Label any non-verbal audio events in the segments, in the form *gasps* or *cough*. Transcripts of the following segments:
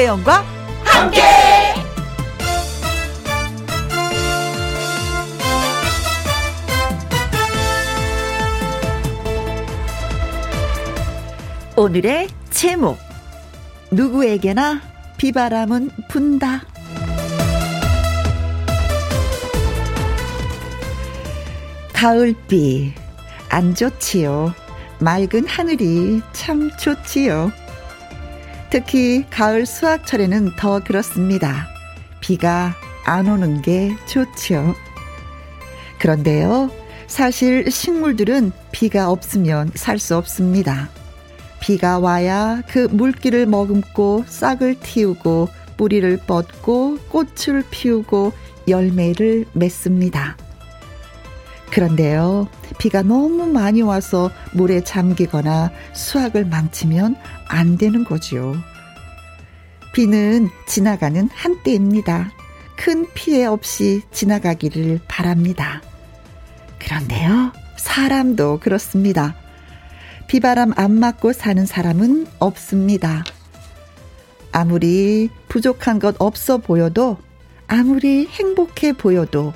김혜영과 함께. 오늘의 제목 누구에게나 비바람은 분다. 가을비 안 좋지요. 맑은 하늘이 참 좋지요. 특히 가을 수확철에는 더 그렇습니다. 비가 안 오는 게 좋지요. 그런데요, 사실 식물들은 비가 없으면 살 수 없습니다. 비가 와야 그 물기를 머금고 싹을 틔우고 뿌리를 뻗고 꽃을 피우고 열매를 맺습니다. 그런데요, 비가 너무 많이 와서 물에 잠기거나 수확을 망치면 안 되는 거지요. 비는 지나가는 한때입니다. 큰 피해 없이 지나가기를 바랍니다. 그런데요, 사람도 그렇습니다. 비바람 안 맞고 사는 사람은 없습니다. 아무리 부족한 것 없어 보여도, 아무리 행복해 보여도,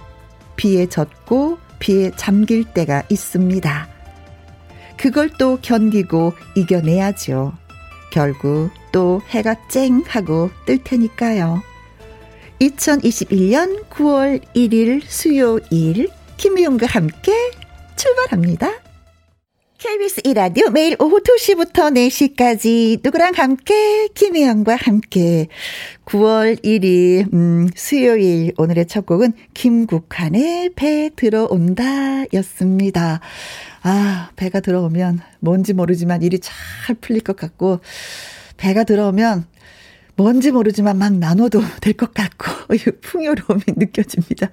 비에 젖고 비에 잠길 때가 있습니다. 그걸 또 견디고 이겨내야죠. 결국 또 해가 쨍 하고 뜰 테니까요. 2021년 9월 1일 수요일 김희영과 함께 출발합니다. KBS 이라디오 매일 오후 2시부터 4시까지 누구랑 함께 김혜영과 함께 9월 1일 음, 수요일 오늘의 첫 곡은 김국환의 배 들어온다 였습니다. 아 배가 들어오면 뭔지 모르지만 일이 잘 풀릴 것 같고 배가 들어오면 뭔지 모르지만 막 나눠도 *laughs* 될 것 같고 풍요로움이 느껴집니다.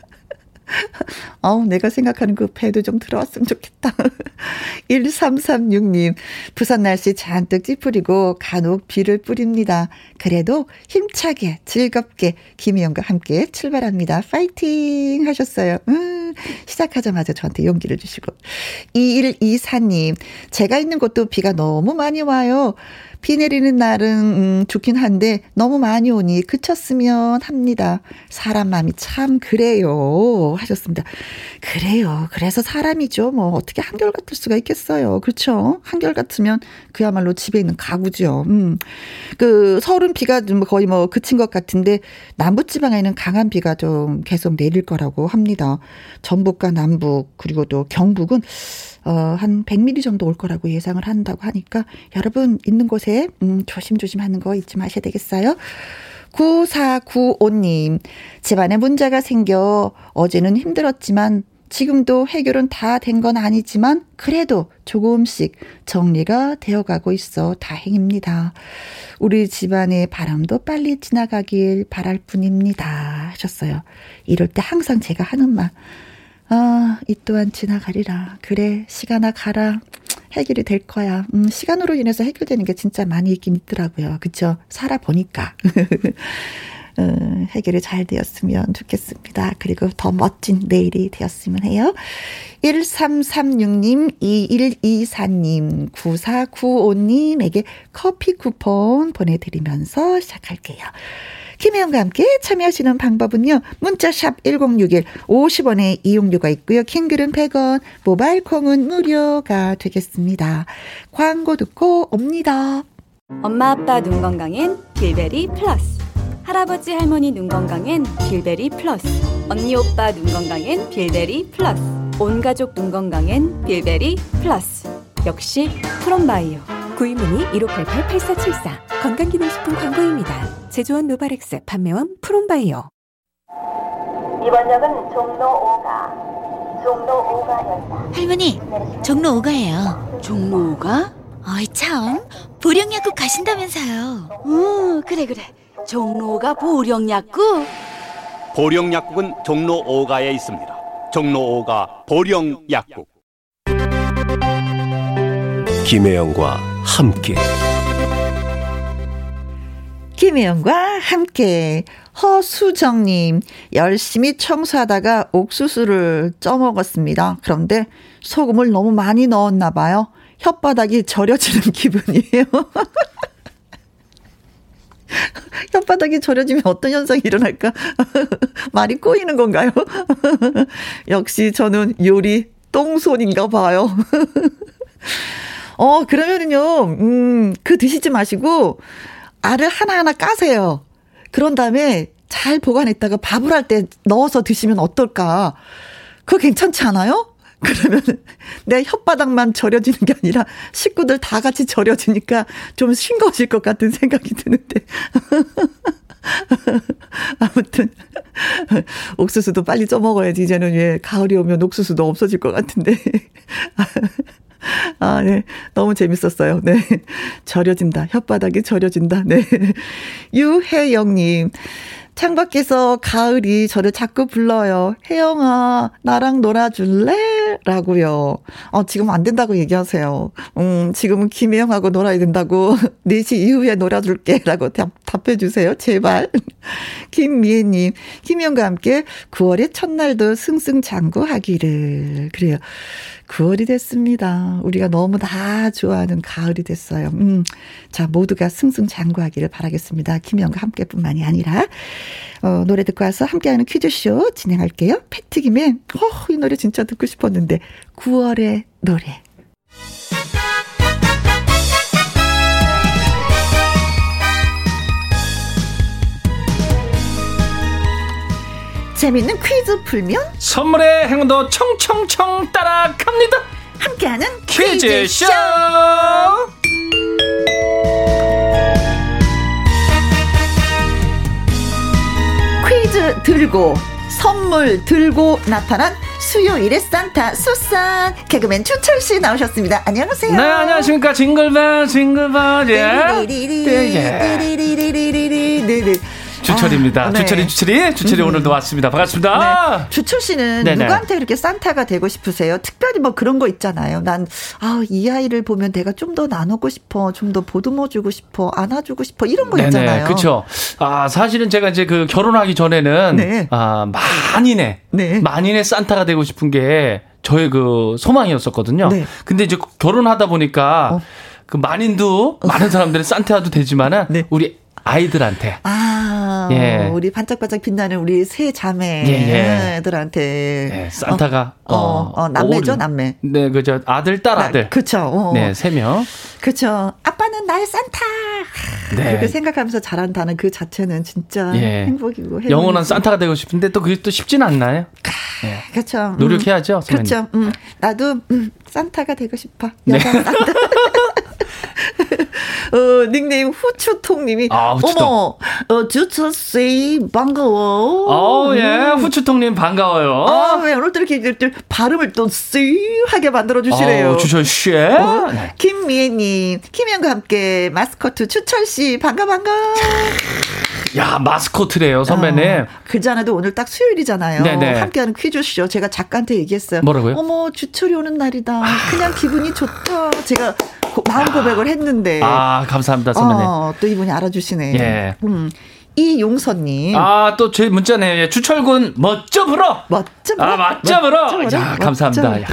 *laughs* 어우, 내가 생각하는 그 배도 좀 들어왔으면 좋겠다. *laughs* 1336님, 부산 날씨 잔뜩 찌푸리고 간혹 비를 뿌립니다. 그래도 힘차게, 즐겁게 김희영과 함께 출발합니다. 파이팅! 하셨어요. 음, 시작하자마자 저한테 용기를 주시고. 2124님, 제가 있는 곳도 비가 너무 많이 와요. 비 내리는 날은 음, 좋긴 한데 너무 많이 오니 그쳤으면 합니다. 사람 마음이 참 그래요 하셨습니다. 그래요. 그래서 사람이죠. 뭐 어떻게 한결 같을 수가 있겠어요. 그렇죠? 한결 같으면 그야말로 집에 있는 가구죠. 음. 그 서울은 비가 좀 거의 뭐 그친 것 같은데 남부 지방에는 강한 비가 좀 계속 내릴 거라고 합니다. 전북과 남북 그리고 또 경북은 어, 한 100mm 정도 올 거라고 예상을 한다고 하니까 여러분 있는 곳에 음, 조심조심 하는 거 잊지 마셔야 되겠어요. 9495님, 집안에 문제가 생겨 어제는 힘들었지만 지금도 해결은 다 된 건 아니지만 그래도 조금씩 정리가 되어가고 있어 다행입니다. 우리 집안의 바람도 빨리 지나가길 바랄 뿐입니다. 하셨어요. 이럴 때 항상 제가 하는 말. 아, 이 또한 지나가리라. 그래, 시간아 가라. 해결이 될 거야. 음, 시간으로 인해서 해결되는 게 진짜 많이 있긴 있더라고요. 그쵸? 살아보니까. *laughs* 어, 해결이 잘 되었으면 좋겠습니다. 그리고 더 멋진 내일이 되었으면 해요. 1336님, 2124님, 9495님에게 커피 쿠폰 보내드리면서 시작할게요. 김혜영과 함께 참여하시는 방법은요. 문자샵 1061 50원의 이용료가 있고요. 킹글은 100원, 모바일 콩은 무료가 되겠습니다. 광고 듣고 옵니다. 엄마 아빠 눈 건강엔 빌베리 플러스. 할아버지 할머니 눈 건강엔 빌베리 플러스. 언니 오빠 눈 건강엔 빌베리 플러스. 온 가족 눈 건강엔 빌베리 플러스. 역시 프롬바이오. 구입문의 1588-8474 건강기능식품 광고입니다. 제조원 노바렉스 판매원 프롬바이오 이번 역은 종로 5가 종로 5가역이다. 할머니, 종로 5가예요. 종로 5가? 어이 참, 보령약국 가신다면서요. 음, 그래 그래. 종로가 보령약국? 보령약국은 종로 5가에 있습니다. 종로 5가 보령약국. 김혜영과 함께. 김혜영과 함께 허수정님 열심히 청소하다가 옥수수를 쪄먹었습니다. 그런데 소금을 너무 많이 넣었나 봐요. 혓바닥이 저려지는 *laughs* 기분이에요. *laughs* 혓바닥이 저려지면 어떤 현상이 일어날까? *laughs* 말이 꼬이는 건가요? 역시 저는 요리 똥손인가 봐요. 어, 그러면은요, 음, 그 드시지 마시고, 알을 하나하나 까세요. 그런 다음에 잘 보관했다가 밥을 할 때 넣어서 드시면 어떨까? 그거 괜찮지 않아요? *laughs* 그러면 내 혓바닥만 절여지는 게 아니라 식구들 다 같이 절여지니까 좀 싱거워질 것 같은 생각이 드는데. *laughs* 아무튼 옥수수도 빨리 쪄 먹어야지 이제는 왜 가을이 오면 옥수수도 없어질 것 같은데 *laughs* 아, 네. 너무 재밌었어요. 네. 절여진다. 혓바닥이 절여진다. 네. 유혜영님. 창밖에서 가을이 저를 자꾸 불러요. 혜영아, 나랑 놀아줄래? 라고요. 어, 지금 안 된다고 얘기하세요. 음, 지금은 김혜영하고 놀아야 된다고. *laughs* 4시 이후에 놀아줄게. 라고 답, 답해주세요. 제발. *laughs* 김미애님, 김혜영과 함께 9월의 첫날도 승승장구하기를. 그래요. 9월이 됐습니다. 우리가 너무 다 좋아하는 가을이 됐어요. 음. 자, 모두가 승승장구하기를 바라겠습니다. 김영과 함께뿐만이 아니라 어, 노래 듣고 와서 함께하는 퀴즈쇼 진행할게요. 패티김의 어, 이 노래 진짜 듣고 싶었는데 9월의 노래. 재밌는 퀴즈 풀면 선물의 행운도 청청청 따라갑니다. 함께하는 퀴즈쇼. 퀴즈쇼. 퀴즈 들고 선물 들고 나타난 수요일의 산타 수산 개그맨 추철 씨 나오셨습니다. 안녕하세요. 네, 안녕하십니까. 징글벨, 징글벨, 예. 띠리리리, 예. 띠리리리리리리, 네네. 주철입니다. 아, 네. 주철이, 주철이, 주철이 음. 오늘도 왔습니다. 반갑습니다. 네. 주철 씨는 네네. 누구한테 이렇게 산타가 되고 싶으세요? 특별히 뭐 그런 거 있잖아요. 난, 아, 이 아이를 보면 내가 좀 더 나누고 싶어, 좀 더 보듬어 주고 싶어, 안아주고 싶어, 이런 거 있잖아요. 그렇죠. 아 사실은 제가 이제 그 결혼하기 전에는 네. 아 만인의 네. 만인의 산타가 되고 싶은 게 저의 그 소망이었었거든요. 네. 근데 이제 결혼하다 보니까 어. 그 만인도 많은 사람들은 산타도 되지만은 네. 우리 아이들한테 아, 예. 우리 반짝반짝 빛나는 우리 세 자매 예, 예. 애들한테. 네, 산타가 어, 어, 어, 남매죠, 오를- 남매. 네, 그저 아들, 딸, 아들. 그쵸. 어. 네, 세 명. 그쵸. 아빠는 나의 산타. 네. 이렇게 생각하면서 자란다는 그 자체는 진짜 예. 행복이고. 영원한. 산타가 되고 싶은데 또 그게 또 쉽진 않나요? 그쵸. 음. 노력해야죠. 그렇죠. 음, 나도 음, 산타가 되고 싶어. 네. 여자 산타. *laughs* 어, 닉네임 후추통님이 아, 후추통. 어머, 어, 주철 씨 반가워. 어, 예. 후추통님 반가워요. 아, 왜 오늘 또 이렇게, 이렇게 발음을 또 쎄하게 만들어 주시래요. 어, 주철 씨. 어, 네. 김미애님, 김현과 함께 마스코트 추철 씨 반가 반가. 야, 마스코트래요, 선배님. 어, 그 전에도 오늘 딱 수요일이잖아요. 네네. 함께하는 퀴즈쇼. 제가 작가한테 얘기했어요. 뭐라고요? 어머, 주철이 오는 날이다. 그냥 기분이 좋다. 제가 고- 마음 고백을 했는데. 아, 감사합니다, 선배님. 어, 또 이분이 알아주시네. 예. 음, 이용선님. 아, 또 제 문자네요. 예, 주철군 멋져 불어. 멋져 아, 멋져 불어. 야, 감사합니다. 불어. 야.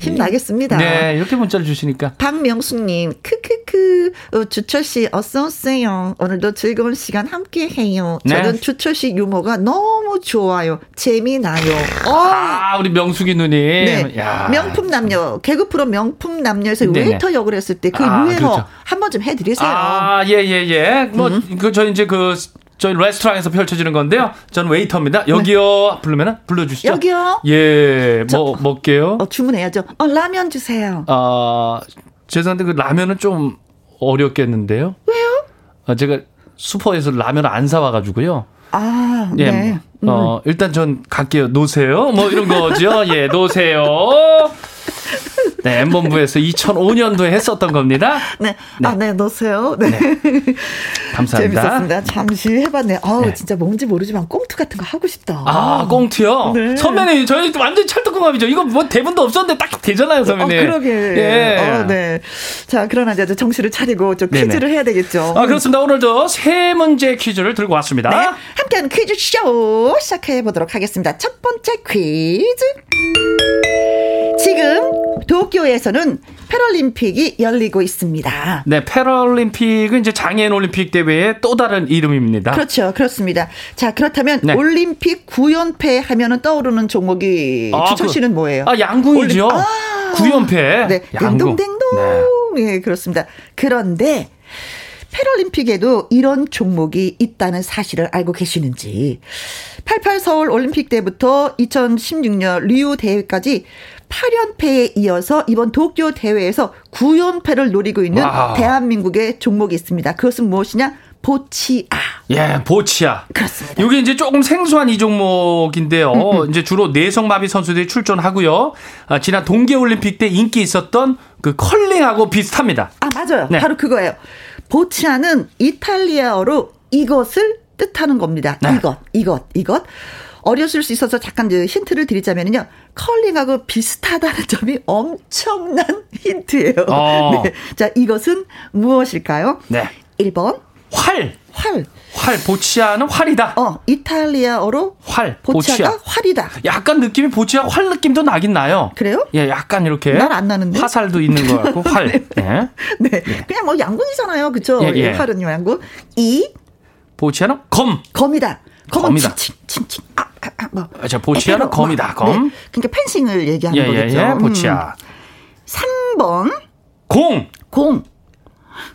힘나겠습니다. 네, 이렇게 문자를 주시니까. 박명숙님, 크크크, 어, 주철 씨, 어서 오세요. 오늘도 즐거운 시간 함께 해요. 네. 저는 주철 씨 유머가 너무 좋아요. 재미나요. 어, 아, 우리 명숙이 누님. 네. 야. 명품 남녀, 개그 프로 명품 남녀에서 네네. 웨이터 역을 했을 때그 아, 유행어 그렇죠. 한번좀 해드리세요. 아, 예, 예, 예. 뭐, 음. 그, 저 이제 그, 저희 레스토랑에서 펼쳐지는 건데요. 저는 웨이터입니다. 여기요. 부르면은 불러주시죠. 네. 여기요? 예, 뭐, 먹게요. 어, 주문해야죠. 어, 라면 주세요. 아, 죄송한데 그 라면은 좀 어렵겠는데요. 왜요? 아, 제가 슈퍼에서 라면을 안 사와가지고요. 아, 예, 네. 어, 일단 전 갈게요. 놓으세요. 뭐 이런 거죠. 예, 놓으세요. *laughs* 네, M본부에서 2005년도에 했었던 겁니다. 네. 아, 네, 넣으세요. 네. 감사합니다. 재밌었습니다. 잠시 해봤네. 아우, 네. 진짜 뭔지 모르지만 꽁트 같은 거 하고 싶다. 아, 꽁트요? 네. 선배님, 저희 완전 찰떡궁합이죠. 이거 뭐 대본도 없었는데 딱 되잖아요, 어, 선배님. 그러게. 예. 어, 네. 자, 그러나 이제 정신을 차리고 좀 네네. 퀴즈를 해야 되겠죠. 아, 그렇습니다. 오늘도 세 문제 퀴즈를 들고 왔습니다. 네. 함께하는 퀴즈쇼 시작해 보도록 하겠습니다. 첫 번째 퀴즈. 지금 도쿄에서는 패럴림픽이 열리고 있습니다. 네, 패럴림픽은 이제 장애인 올림픽 대회의 또 다른 이름입니다. 그렇죠. 그렇습니다. 자, 그렇다면 네. 올림픽 9연패 하면은 떠오르는 종목이 아, 주철 그- 씨는 뭐예요? 아, 양궁이죠. 올림- 아. 구 9연패. 네. 양궁. 댕동댕동. 예, 그렇습니다. 그런데 패럴림픽에도 이런 종목이 있다는 사실을 알고 계시는지. 88 서울 올림픽 때부터 2016년 리우 대회까지 8연패에 이어서 이번 도쿄 대회에서 9연패를 노리고 있는 wow. 대한민국의 종목이 있습니다. 그것은 무엇이냐? 보치아. 예, 보치아. 그렇습니다. 이게 이제 조금 생소한 이 종목인데요. 음, 이제 주로 뇌성마비 선수들이 출전하고요. 아, 지난 동계올림픽 때 인기 있었던 그 컬링하고 비슷합니다. 아, 맞아요. 네. 바로 그거예요. 보치아는 이탈리아어로 이것을 뜻하는 겁니다. 네. 이것, 이것, 이것. 어려질 수 있어서 잠깐 이제 힌트를 드리자면요. 컬링하고 비슷하다는 *laughs* 점이 엄청난 힌트예요. 어. *laughs* 네. 자, 이것은 무엇일까요? 네. 1번, 활. 활. 활. 보치아는 활이다. 어, 이탈리아어로 활. 보치아가 보치아. 활이다. 약간 느낌이 보치아 활 느낌도 나긴 나요. 그래요? 예, 약간 이렇게. 난 안 나는데? 화살도 있는 것 같고, 활. *laughs* 예. 네. 그냥 뭐 양군이잖아요. 그쵸? 예, 예. 활은 양군. 이, 보치아는 검. 검이다. 검이다. 칭칭, 칭칭. 아, 아, 아, 뭐. 아, 자, 보치아는 에헤로, 검이다, 뭐, 검. 네. 그러니까 펜싱을 얘기하는 예, 예, 거겠죠. 예. 보치아. 음. 3번 공. 공.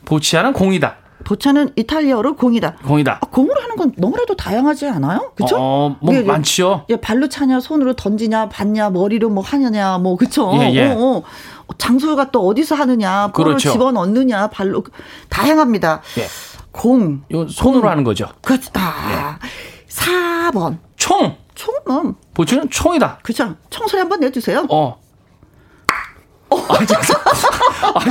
보치아는 공이다. 보차는 이탈리아어로 공이다. 공이다. 아, 공으로 하는 건 너무나도 다양하지 않아요? 그쵸? 어, 뭐 이게, 많지요. 예, 발로 차냐, 손으로 던지냐, 받냐, 머리로 뭐 하느냐, 뭐 그쵸? 예, 예. 어, 어. 장소가 또 어디서 하느냐, 볼을 그렇죠. 집어넣느냐, 발로 다양합니다. 예. 공. 요 손으로 하는 거죠. 그, 아, 4번. 총. 총은 보치는 총이다. 그죠? 총소리 한번 내주세요. 어. 아, 저,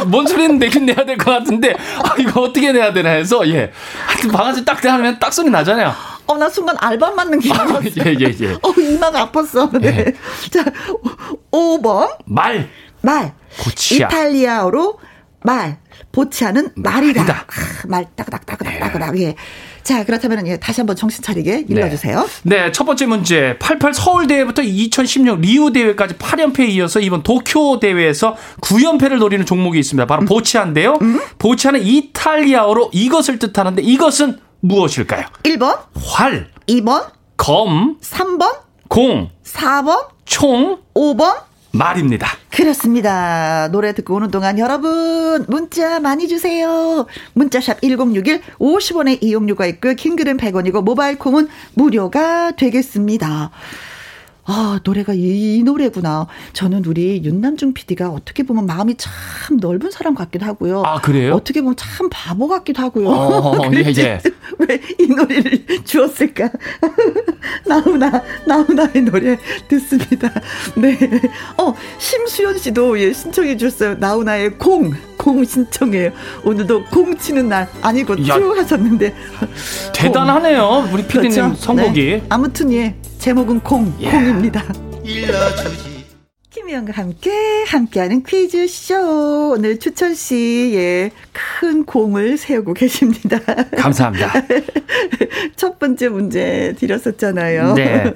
아, 뭔 소리는 내긴 내야 될 것 같은데, 아, 이거 어떻게 내야 되나 해서, 예. 하여튼 바가지 딱 하면 딱 소리 나잖아요. 어, 나 순간 알바 맞는 기분이었어. 예, 예, 예. 어, 이마가 아팠어. 네. 자, 5번. 말. 말. 보치아. 이탈리아어로 말. 보치아는 말이다. 말이다. 아, 말 따그닥 따그닥 따그닥. 예. 자, 그렇다면 예, 다시 한번 정신 차리게 읽어주세요. 네, 첫 번째 문제. 88 서울 대회부터 2016 리우 대회까지 8연패에 이어서 이번 도쿄 대회에서 9연패를 노리는 종목이 있습니다. 음. 바로 보치아인데요. 보치아는 이탈리아어로 이것을 뜻하는데 이것은 무엇일까요? 1번, 활, 2번, 검, 3번, 공, 4번, 총, 5번. 말입니다. 그렇습니다. 노래 듣고 오는 동안 여러분 문자 많이 주세요. 문자샵 1061 50원의 이용료가 있고요. 킹글은 100원이고 모바일 콩은 무료가 되겠습니다. 아, 노래가 이, 이 노래구나. 저는 우리 윤남중 PD가 어떻게 보면 마음이 참 넓은 사람 같기도 하고요. 아, 그래요? 어떻게 보면 참 바보 같기도 하고요. 어, 예, 예. *laughs* 왜이 노래를 주었을까? *laughs* 나훈아, 나훈아의 노래 듣습니다. 네. 어, 심수연 씨도 예, 신청해 주셨어요. 나훈아의 공, 공 신청해요. 오늘도 공 치는 날 아니고 야. 쭉 하셨는데. 대단하네요. 우리 피디님 그렇죠? 선곡이. 네. 아무튼 예, 제목은 공, 예. 공입니다. 김희영과 함께 함께하는 퀴즈 쇼 오늘 추천 씨의 큰 공을 세우고 계십니다. 감사합니다. *laughs* 첫 번째 문제 드렸었잖아요. 네.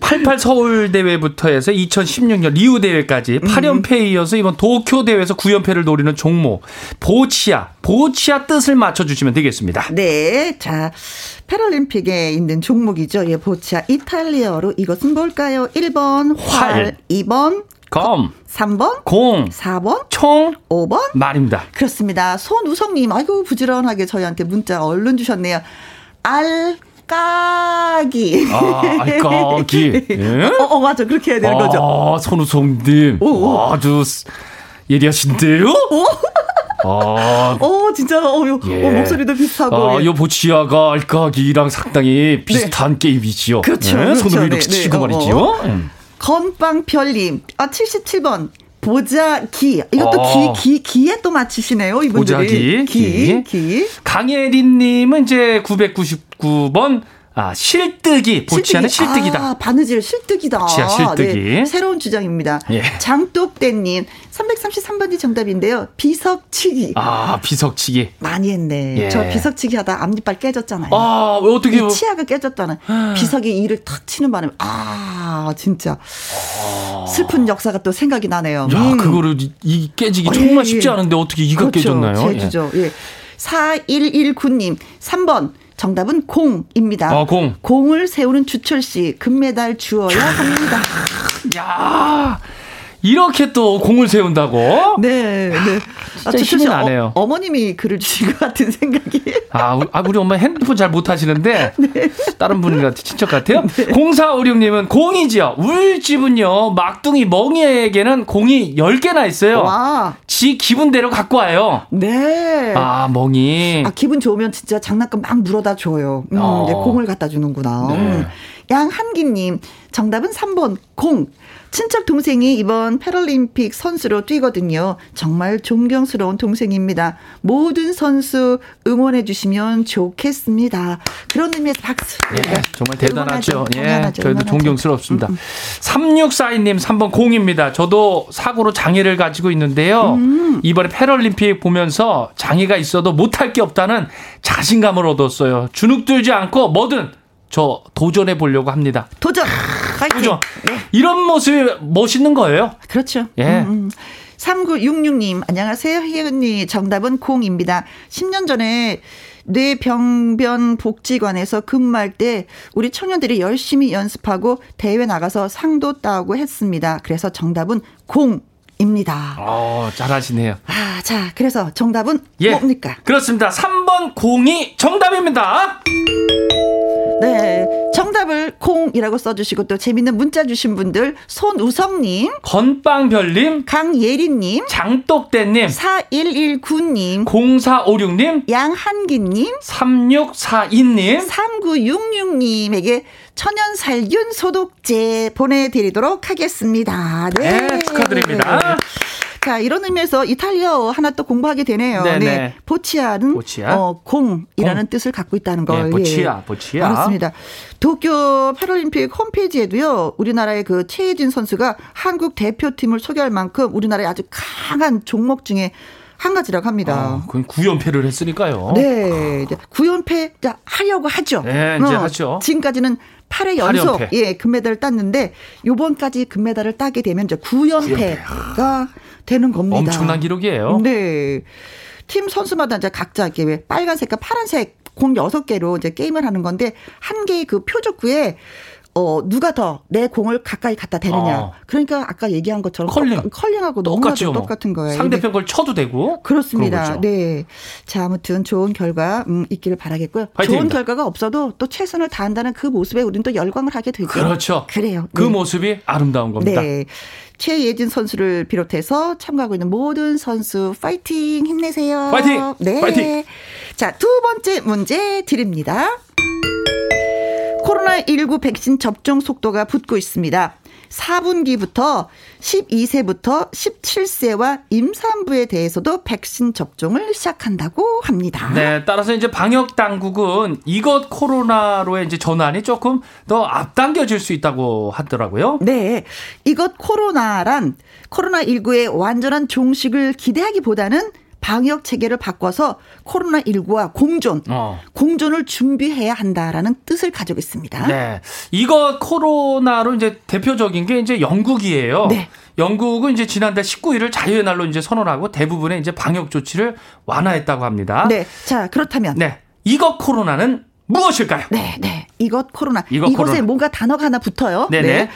88 서울 대회부터 해서 2016년 리우 대회까지 8연패에 이어서 이번 도쿄 대회에서 9연패를 노리는 종목 보치아. 보치아 뜻을 맞춰 주시면 되겠습니다. 네, 자 패럴림픽에 있는 종목이죠. 예, 보치아 이탈리아어로 이것은 뭘까요? 1번 활, 활. 2번 검, 3번 공, 4번 총, 5번 말입니다. 그렇습니다. 손우성님, 아이고 부지런하게 저희한테 문자 얼른 주셨네요. 알 까기. 아, 알까기. *laughs* 예? 어, 어, 맞아. 그렇게 해야 되는 거죠. 아, 손우성님. 오, 오. 아주 스- 예리하신데요? 아, 어, 진짜, 어, 요, 예. 어, 목소리도 비슷하고. 아, 예. 요 보치아가 알까기랑 상당히 비슷한 게임이지요. 그렇죠, 예? 그렇죠. 손으로 네, 이렇게 네. 치고 어, 말이지요. 어. 음. 건빵별님, 아, 77번. 보자기. 이것도 어. 기, 기, 기에 또 맞히시네요, 이분들이. 보자기, 기, 기. 기. 강예린 님은 이제 999번 아 실뜨기 보치아는 실뜨기다. 아, 바느질 실뜨기다. 보치아 실뜨기. 네, 새로운 주장입니다. 예. 장독대님, 333번이 정답인데요. 비석치기. 아 비석치기. 많이 했네. 예. 저 비석치기 하다 앞니빨 깨졌잖아요. 아 왜 어떻게 이 치아가 깨졌다는 비석이 이를 탁 치는 바람에 아 진짜 슬픈 역사가 또 생각이 나네요. 야, 음. 그거를 이, 이 깨지기 어, 정말 예, 쉽지 예. 않은데 어떻게 이가 그렇죠. 깨졌나요? 제주죠. 예. 4119님, 3번. 정답은 공입니다. 어, 공. 공을 세우는 주철 씨, 금메달 주어야 합니다. 야 이렇게 또 공을 세운다고? 네, 네. 진짜 힘이 나네요. 어, 머님이 글을 주신 것 같은 생각이. 아, 우- 아, 우리 엄마 핸드폰 잘 못 하시는데 *laughs* 네. 다른 분 같아 친척 같아요. 0456님은 공이지요. 우리 집은요 막둥이 멍이에게는 공이 10개나 있어요. 와. 지 기분대로 갖고 와요. 네. 아 멍이. 아, 기분 좋으면 진짜 장난감 막 물어다 줘요. 음, 어. 이제 공을 갖다 주는구나. 네. 음. 양한기님, 정답은 3번, 공. 친척 동생이 이번 패럴림픽 선수로 뛰거든요. 정말 존경스러운 동생입니다. 모든 선수 응원해 주시면 좋겠습니다. 그런 의미에서 박수. 예, 정말 대단하죠. 예, 당연하죠. 저희도. 존경스럽습니다. 음, 3642님 3번 공입니다. 저도 사고로 장애를 가지고 있는데요. 음. 이번에 패럴림픽 보면서 장애가 있어도 못할 게 없다는 자신감을 얻었어요. 주눅 들지 않고 뭐든 저 도전해 보려고 합니다. 도전! 파이팅! 도전! 네. 이런 모습이 멋있는 거예요. 그렇죠. 예. 음, 음. 3966님, 안녕하세요. 혜은이. 정답은 공입니다. 10년 전에 뇌병변 복지관에서 근무할 때 우리 청년들이 열심히 연습하고 대회 나가서 상도 따고 했습니다. 그래서 정답은 공 입니다. 어, 잘하시네요. 아, 자, 그래서 정답은 예. 뭡니까? 그렇습니다. 3번 공이 정답입니다. 네. 정답을 콩이라고 써주시고 또 재밌는 문자 주신 분들, 손우성님, 건빵별님, 강예린님, 장독대님, 4119님, 0456님, 양한기님, 3642님, 3966님에게 천연살균 소독제 보내드리도록 하겠습니다. 네. 네, 축하드립니다. 자, 이런 의미에서 이탈리아어 하나 또 공부하게 되네요. 네네. 네. 보치아는 보치아. 어, 공이라는 공. 뜻을 갖고 있다는 걸. 예, 보치아, 보치아. 알았습니다. 도쿄 패럴림픽 홈페이지에도요, 우리나라의 그 최혜진 선수가 한국 대표팀을 소개할 만큼 우리나라의 아주 강한 종목 중에 한 가지라고 합니다. 어, 그건 9연패를 했으니까요. 네. 이제 9연패 자, 하려고 하죠. 네, 이제 하죠. 지금까지는 8회 연속 8연패. 예, 금메달을 땄는데 요번까지 금메달을 따게 되면 이제 9연패가 되는 겁니다. 엄청난 기록이에요. 네. 팀 선수마다 이제 각자 이렇게 왜 빨간색과 파란색 공 6개로 이제 게임을 하는 건데 한 개의 그 표적구에 어, 누가 더 내 공을 가까이 갖다 대느냐. 어. 그러니까 아까 얘기한 것처럼 컬링. 컬링하고 너무나도 똑같죠. 뭐. 똑같은 거예요. 상대편 걸 쳐도 되고. 그렇습니다. 네. 자, 아무튼 좋은 결과 음, 있기를 바라겠고요. 좋은 화이팅입니다. 결과가 없어도 또 최선을 다한다는 그 모습에 우리는 또 열광을 하게 되죠. 그렇죠. 그래요. 그 네. 모습이 아름다운 겁니다. 네. 최예진 선수를 비롯해서 참가하고 있는 모든 선수 파이팅 힘내세요. 파이팅! 네. 파이팅! 자, 두 번째 문제 드립니다. 코로나19 백신 접종 속도가 붙고 있습니다. 4분기부터 12세부터 17세와 임산부에 대해서도 백신 접종을 시작한다고 합니다. 네, 따라서 이제 방역 당국은 이것 코로나로의 이제 전환이 조금 더 앞당겨질 수 있다고 하더라고요. 네. 이것 코로나란 코로나 19의 완전한 종식을 기대하기보다는 방역 체계를 바꿔서 코로나19와 공존, 어. 공존을 준비해야 한다라는 뜻을 가지고 있습니다. 네. 이것 코로나로 이제 대표적인 게 이제 영국이에요. 네. 영국은 이제 지난달 19일을 자유의 날로 이제 선언하고 대부분의 이제 방역 조치를 완화했다고 합니다. 네. 자, 그렇다면. 네. 이것 코로나는 무엇일까요? 네, 네. 이것 코로나. 이것 이것에 코로나. 뭔가 단어가 하나 붙어요. 네네. 네.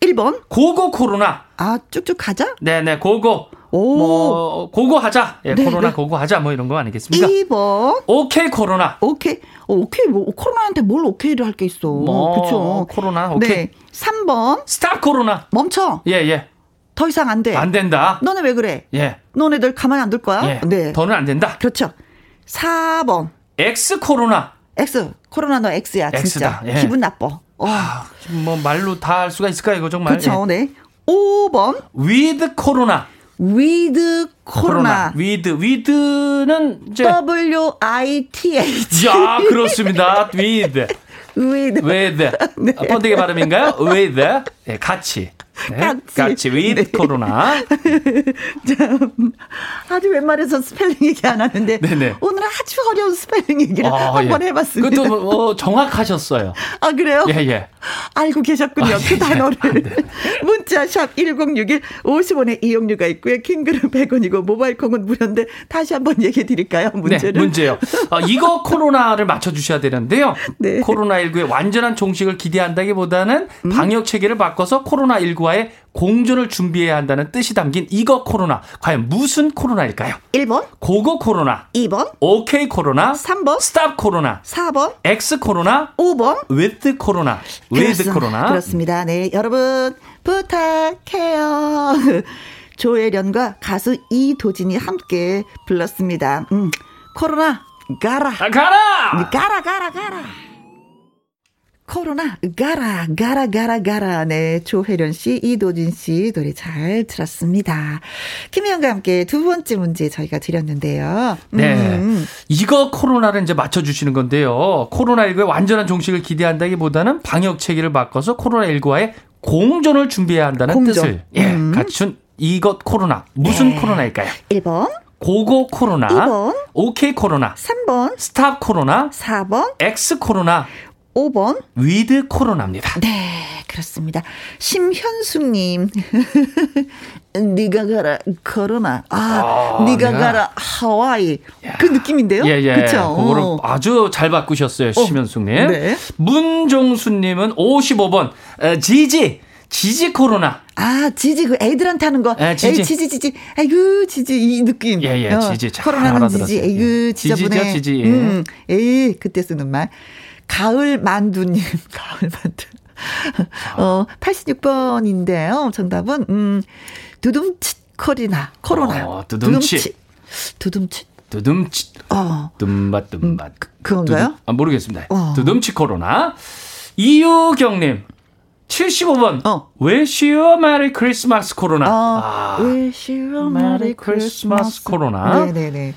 1번. 고고 코로나. 아, 쭉쭉 가자. 네네, 고고. 오. 뭐, 고고 하자. 예, 네, 코로나 네. 고고 하자. 뭐 이런 거 아니겠습니까? 2번. 오케이 코로나. 오케이. 어, 오케이. 뭐, 코로나한테 뭘 오케이를 할 게 있어. 뭐, 그쵸. 코로나, 오케이. 네. 3번. 스탑 코로나. 멈춰. 예, 예. 더 이상 안 돼. 안 된다. 너네 왜 그래? 예. 너네들 가만히 안 둘 거야? 예. 네. 더는 안 된다. 그렇죠. 4번. 엑스 코로나. X. 코로나 너 X야, 진짜. 예. 기분 나빠. 어. 지금 뭐 말로 다 할 수가 있을까 이거 정말. 그렇죠. 네. 5번. 예. with 코로나. with 코로나. with with는 이제 W I T H. 야 그렇습니다. with with. with 네. 아, 번데기 발음인가요? with 예, 같이 네, 같이. 같이 with 네. 코로나 *laughs* 아주 웬만해서 스펠링 얘기 안 하는데 네네. 오늘 아주 어려운 스펠링 얘기를 아, 한번 예. 해봤습니다. 그것도 뭐, 어, 정확하셨어요. 아 그래요? 예 예. 알고 계셨군요. 아, 그 예, 단어를. 네. 문자 샵 1061, 50원의 이용료가 있고요. 킹글은 100원이고 모바일 콩은 무료인데 다시 한번 얘기해 드릴까요? 문제를. 네, 문제요. 어, 이거 *laughs* 코로나를 맞춰 주셔야 되는데요. 네. 코로나19의 완전한 종식을 기대한다기보다는 음. 방역 체계를 바꿔서 코로나19와의 공존을 준비해야 한다는 뜻이 담긴 이거 코로나. 과연 무슨 코로나일까요? 1번, go go 코로나, 2번, 오케이 코로나, 3번, stop 코로나, 4번, 엑스 코로나, 5번. with 코로나, with 코로나. 그렇습니다. 네, 여러분 부탁해요. *laughs* 조혜련과 가수 이도진이 함께 불렀습니다. 음, 코로나 가라. 아, 가라! 가라 가라 가라. 코로나 가라 가라 가라 가라 네 조혜련 씨 이도진 씨 노래 잘 들었습니다. 김혜영과 함께 두 번째 문제 저희가 드렸는데요. 네. 음, 이거 코로나를 이제 맞춰주시는 건데요. 코로나19의 완전한 종식을 기대한다기보다는 방역 체계를 바꿔서 코로나19와의 공존을 준비해야 한다는 공존. 뜻을 예, 음. 갖춘 이것 코로나. 무슨 네. 코로나일까요? 1번, go go 코로나, 2번, 오케이 코로나, 3번, stop 코로나, 4번, 엑스 코로나, 5번. with 코로나입니다. 네, 그렇습니다. 심현숙님, *laughs* 네가 가라 코로나, 아, 아, 네가 내가- 가라 하와이 그 느낌인데요. 예, 예. 그렇죠. 그거를 아주 잘 바꾸셨어요, 심현숙님. 네. 문종수님은 55번, 어, 지지, 지지 코로나. 아, 지지 그 애들한테 하는 거. 예, 지지. 에이, 지지 지지. 아이고 지지 이 느낌. 예, 예, 어, 지지 잘 코로나는 지지. 에이구 예. 지지죠, 지지. 예. 음, 에이 그때 쓰는 말. 가을 만두님, *laughs* 가을 만두. 어, 86번인데요. 정답은 음, 두둠치 코리나 코로나. 어, 두둠치. 두둠치. 두둠치, 어. dum바, dum바. 그건가요? 두둠- 아, 모르겠습니다. 어. 두둠치 코로나. 이유경님, 75번. 어. Wish you a Merry Christmas 코로나. 어, 아, Wish you a Merry Christmas. 코로나. 네네네.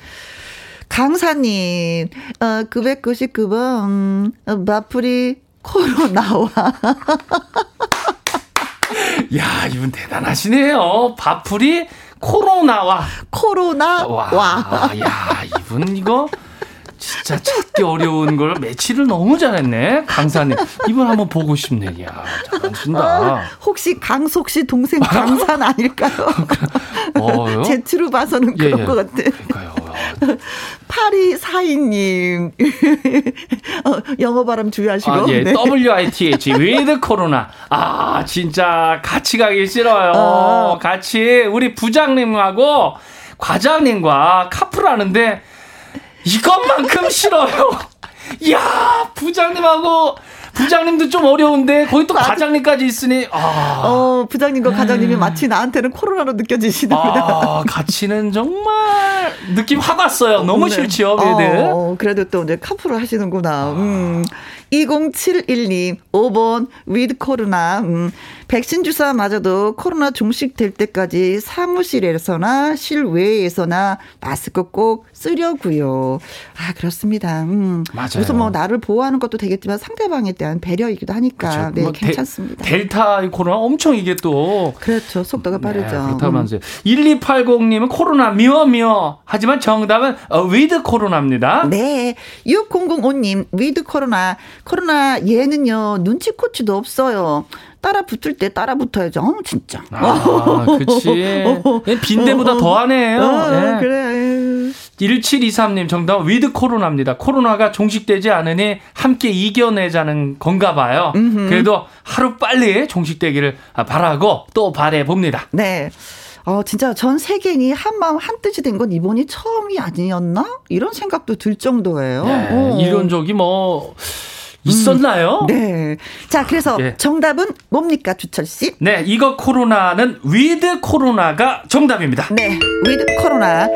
강사님, 어, 999번, 음, 어, 마프리 코로 나와. *laughs* 야, 이분 대단하시네요. 바풀이 코로나와. 코로나 와, 와. 야, 이분 이거 진짜 찾기 어려운 걸 매치를 너무 잘했네. 강사님. 이분 한번 보고 싶네. 야, 잘하신다. 아, 혹시 강석 씨 동생 *laughs* 강산 아닐까요? 어요? 제트로 봐서는 예, 그런 예. 것 같아. 그러니까요. 파리 사인님. *laughs* 어, 영어 발음 주의하시고. 아, 예. 네. WITH, with 코로나. 아, 진짜 같이 가기 싫어요. 어. 같이 우리 부장님하고 과장님과 카풀 하는데 이것만큼 싫어요. *laughs* 야 부장님하고 부장님도 좀 어려운데 거기 또 과장님까지 있으니 아, 어, 부장님과 과장님이 마치 나한테는 코로나로 느껴지시는구나. 아 같이는 정말 느낌 확 왔어요. 너무 네. 싫지요, 얘들. 어, 그래도 또 이제 카풀을 하시는구나. 음. 2071님, 5번, with 코로나. 음. 백신 주사 맞아도 코로나 종식될 때까지 사무실에서나 실외에서나 마스크 꼭 쓰려고요. 아, 그렇습니다. 음. 맞아요. 그래서 뭐 나를 보호하는 것도 되겠지만 상대방에 대한 배려이기도 하니까. 그렇죠. 네, 뭐 데- 괜찮습니다. 델타 코로나 엄청 이게 또 그렇죠. 속도가 빠르죠. 네, 그렇다고 음. 하면서요. 1280님은 코로나 미워 미워. 하지만 정답은 어, with 코로나입니다. 네. 6005님, with 코로나. 코로나 얘는요, 눈치코치도 없어요. 따라 붙을 때 따라 붙어야죠. 어, 진짜. 아, 그치. *laughs* 빈대보다 더하네요. 어, 네. 그래. 1723님 정답은 with 코로나입니다. 코로나가 종식되지 않으니 함께 이겨내자는 건가 봐요. 그래도 하루 빨리 종식되기를 바라고 또 바래 봅니다. 네. 어, 진짜 전 세계인이 한마음 한뜻이 된 건 이번이 처음이 아니었나? 이런 생각도 들 정도예요. 네, 어. 이런 적이 뭐 있었나요? 네. 자, 그래서 예. 정답은 뭡니까, 주철 씨? 네, 이거 코로나는 with 코로나가 정답입니다. 네. with 코로나.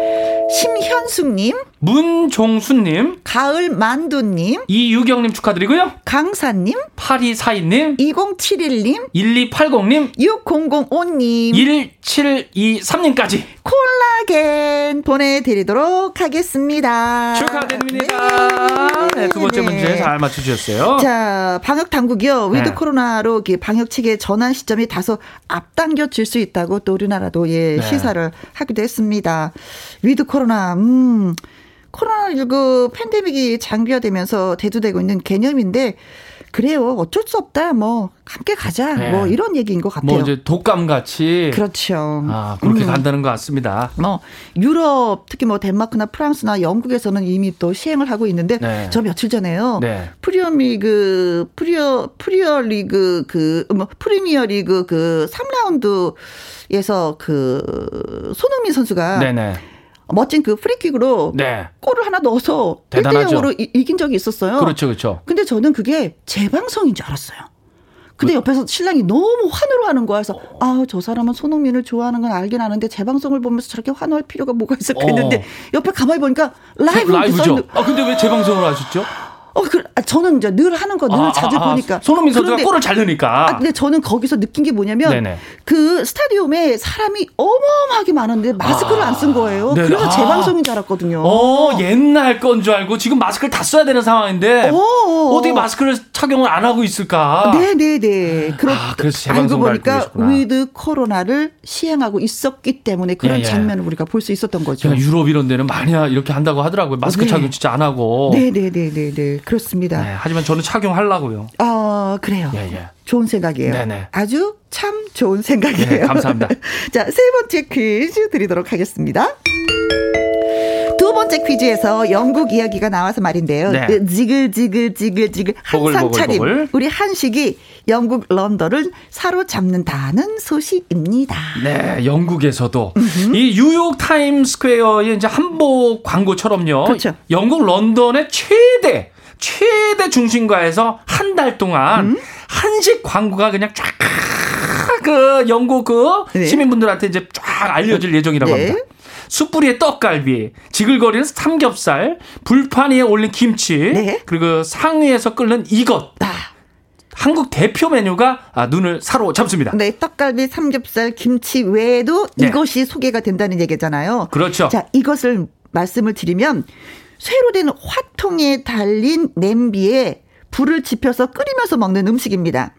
심현숙님, 문종수님, 가을 만두님, 이유경님 축하드리고요. 강사님, 8242님, 2071님, 1280님, 6005님 1723님까지 콜라겐 보내드리도록 하겠습니다. 축하드립니다. 네, 두 번째 네. 문제 잘 맞춰주셨어요. 자, 방역 당국이요. 위드 네. 코로나로 이렇게 방역 체계 전환 시점이 다소 앞당겨질 수 있다고 또 우리나라도 예, 네. 시사를 하기도 했습니다. 위드 코로나, 음, 코로나19 팬데믹이 장기화되면서 대두되고 있는 개념인데 그래요. 어쩔 수 없다. 뭐 함께 가자. 네. 뭐 이런 얘기인 것 같아요. 뭐 이제 독감 같이 그렇죠. 아, 그렇게 음. 간다는 것 같습니다. 뭐 유럽 특히 뭐 덴마크나 프랑스나 영국에서는 이미 또 시행을 하고 있는데 네. 저 며칠 전에요. 네. 프리미어리그 프리어 프리어 리그 그뭐 프리미어 리그 그 3라운드에서 그 손흥민 선수가 네네. 멋진 그 프리킥으로 네. 골을 하나 넣어서 대단하죠. 1대 0으로 이긴 적이 있었어요. 그렇죠, 그렇죠. 근데 저는 그게 재방송인 줄 알았어요. 근데 그 옆에서 신랑이 너무 환호를 하는 거야. 그래서 아, 저 사람은 손흥민을 좋아하는 건 알긴 아는데 재방송을 보면서 저렇게 환호할 필요가 뭐가 있을까 했는데 어. 옆에 가만히 보니까 라이브 라이브죠. 아, 근데 왜 재방송을 하셨죠? 어, 그, 아, 저는 이제 늘 하는 거 늘 아, 자주 아, 아. 보니까. 손흥민 선수가 골을 잘 넣으니까. 아, 근데 저는 거기서 느낀 게 뭐냐면 네네. 그 스타디움에 사람이 어마어마하게 많은데 마스크를 안 쓴 거예요. 네네. 그래서 아. 재방송인 줄 알았거든요. 어, 옛날 건 줄 알고 지금 마스크를 다 써야 되는 상황인데 어, 어. 어떻게 마스크를 착용을 안 하고 있을까? 네네네. 그렇, 아, 그래서 알고 재방송을 보니까. 위드 코로나를 시행하고 있었기 때문에 그런 예, 예. 장면을 우리가 볼 수 있었던 거죠. 유럽 이런 데는 많이 이렇게 한다고 하더라고요. 마스크 네. 착용 진짜 안 하고. 네네네네네. 그렇습니다. 네, 하지만 저는 착용하려고요. 아, 그래요. 예, 예. 좋은 생각이에요. 네네. 아주 참 좋은 생각이에요. 네, 감사합니다. *laughs* 자, 세 번째 퀴즈 드리도록 하겠습니다. 두 번째 퀴즈에서 영국 이야기가 나와서 말인데요. 네. 그 지글지글지글지글 한상 차림 보글. 우리 한식이 영국 런던을 사로잡는다는 소식입니다. 네, 영국에서도 이 뉴욕 타임 스퀘어의 이제 한복 광고처럼요. 그렇죠. 영국 런던의 최대 최대 중심가에서 한 달 동안 음? 한식 광고가 그냥 쫙 그 영국 그 네. 시민분들한테 이제 쫙 알려질 예정이라고 네. 합니다. 숯불이에 떡갈비, 지글거리는 삼겹살, 불판 위에 올린 김치, 네. 그리고 상위에서 끓는 이것. 아. 한국 대표 메뉴가 아, 눈을 사로잡습니다. 네, 떡갈비, 삼겹살, 김치 외에도 네. 이것이 소개가 된다는 얘기잖아요. 그렇죠. 자, 이것을 말씀을 드리면 쇠로 된 화통에 달린 냄비에 불을 지펴서 끓이면서 먹는 음식입니다.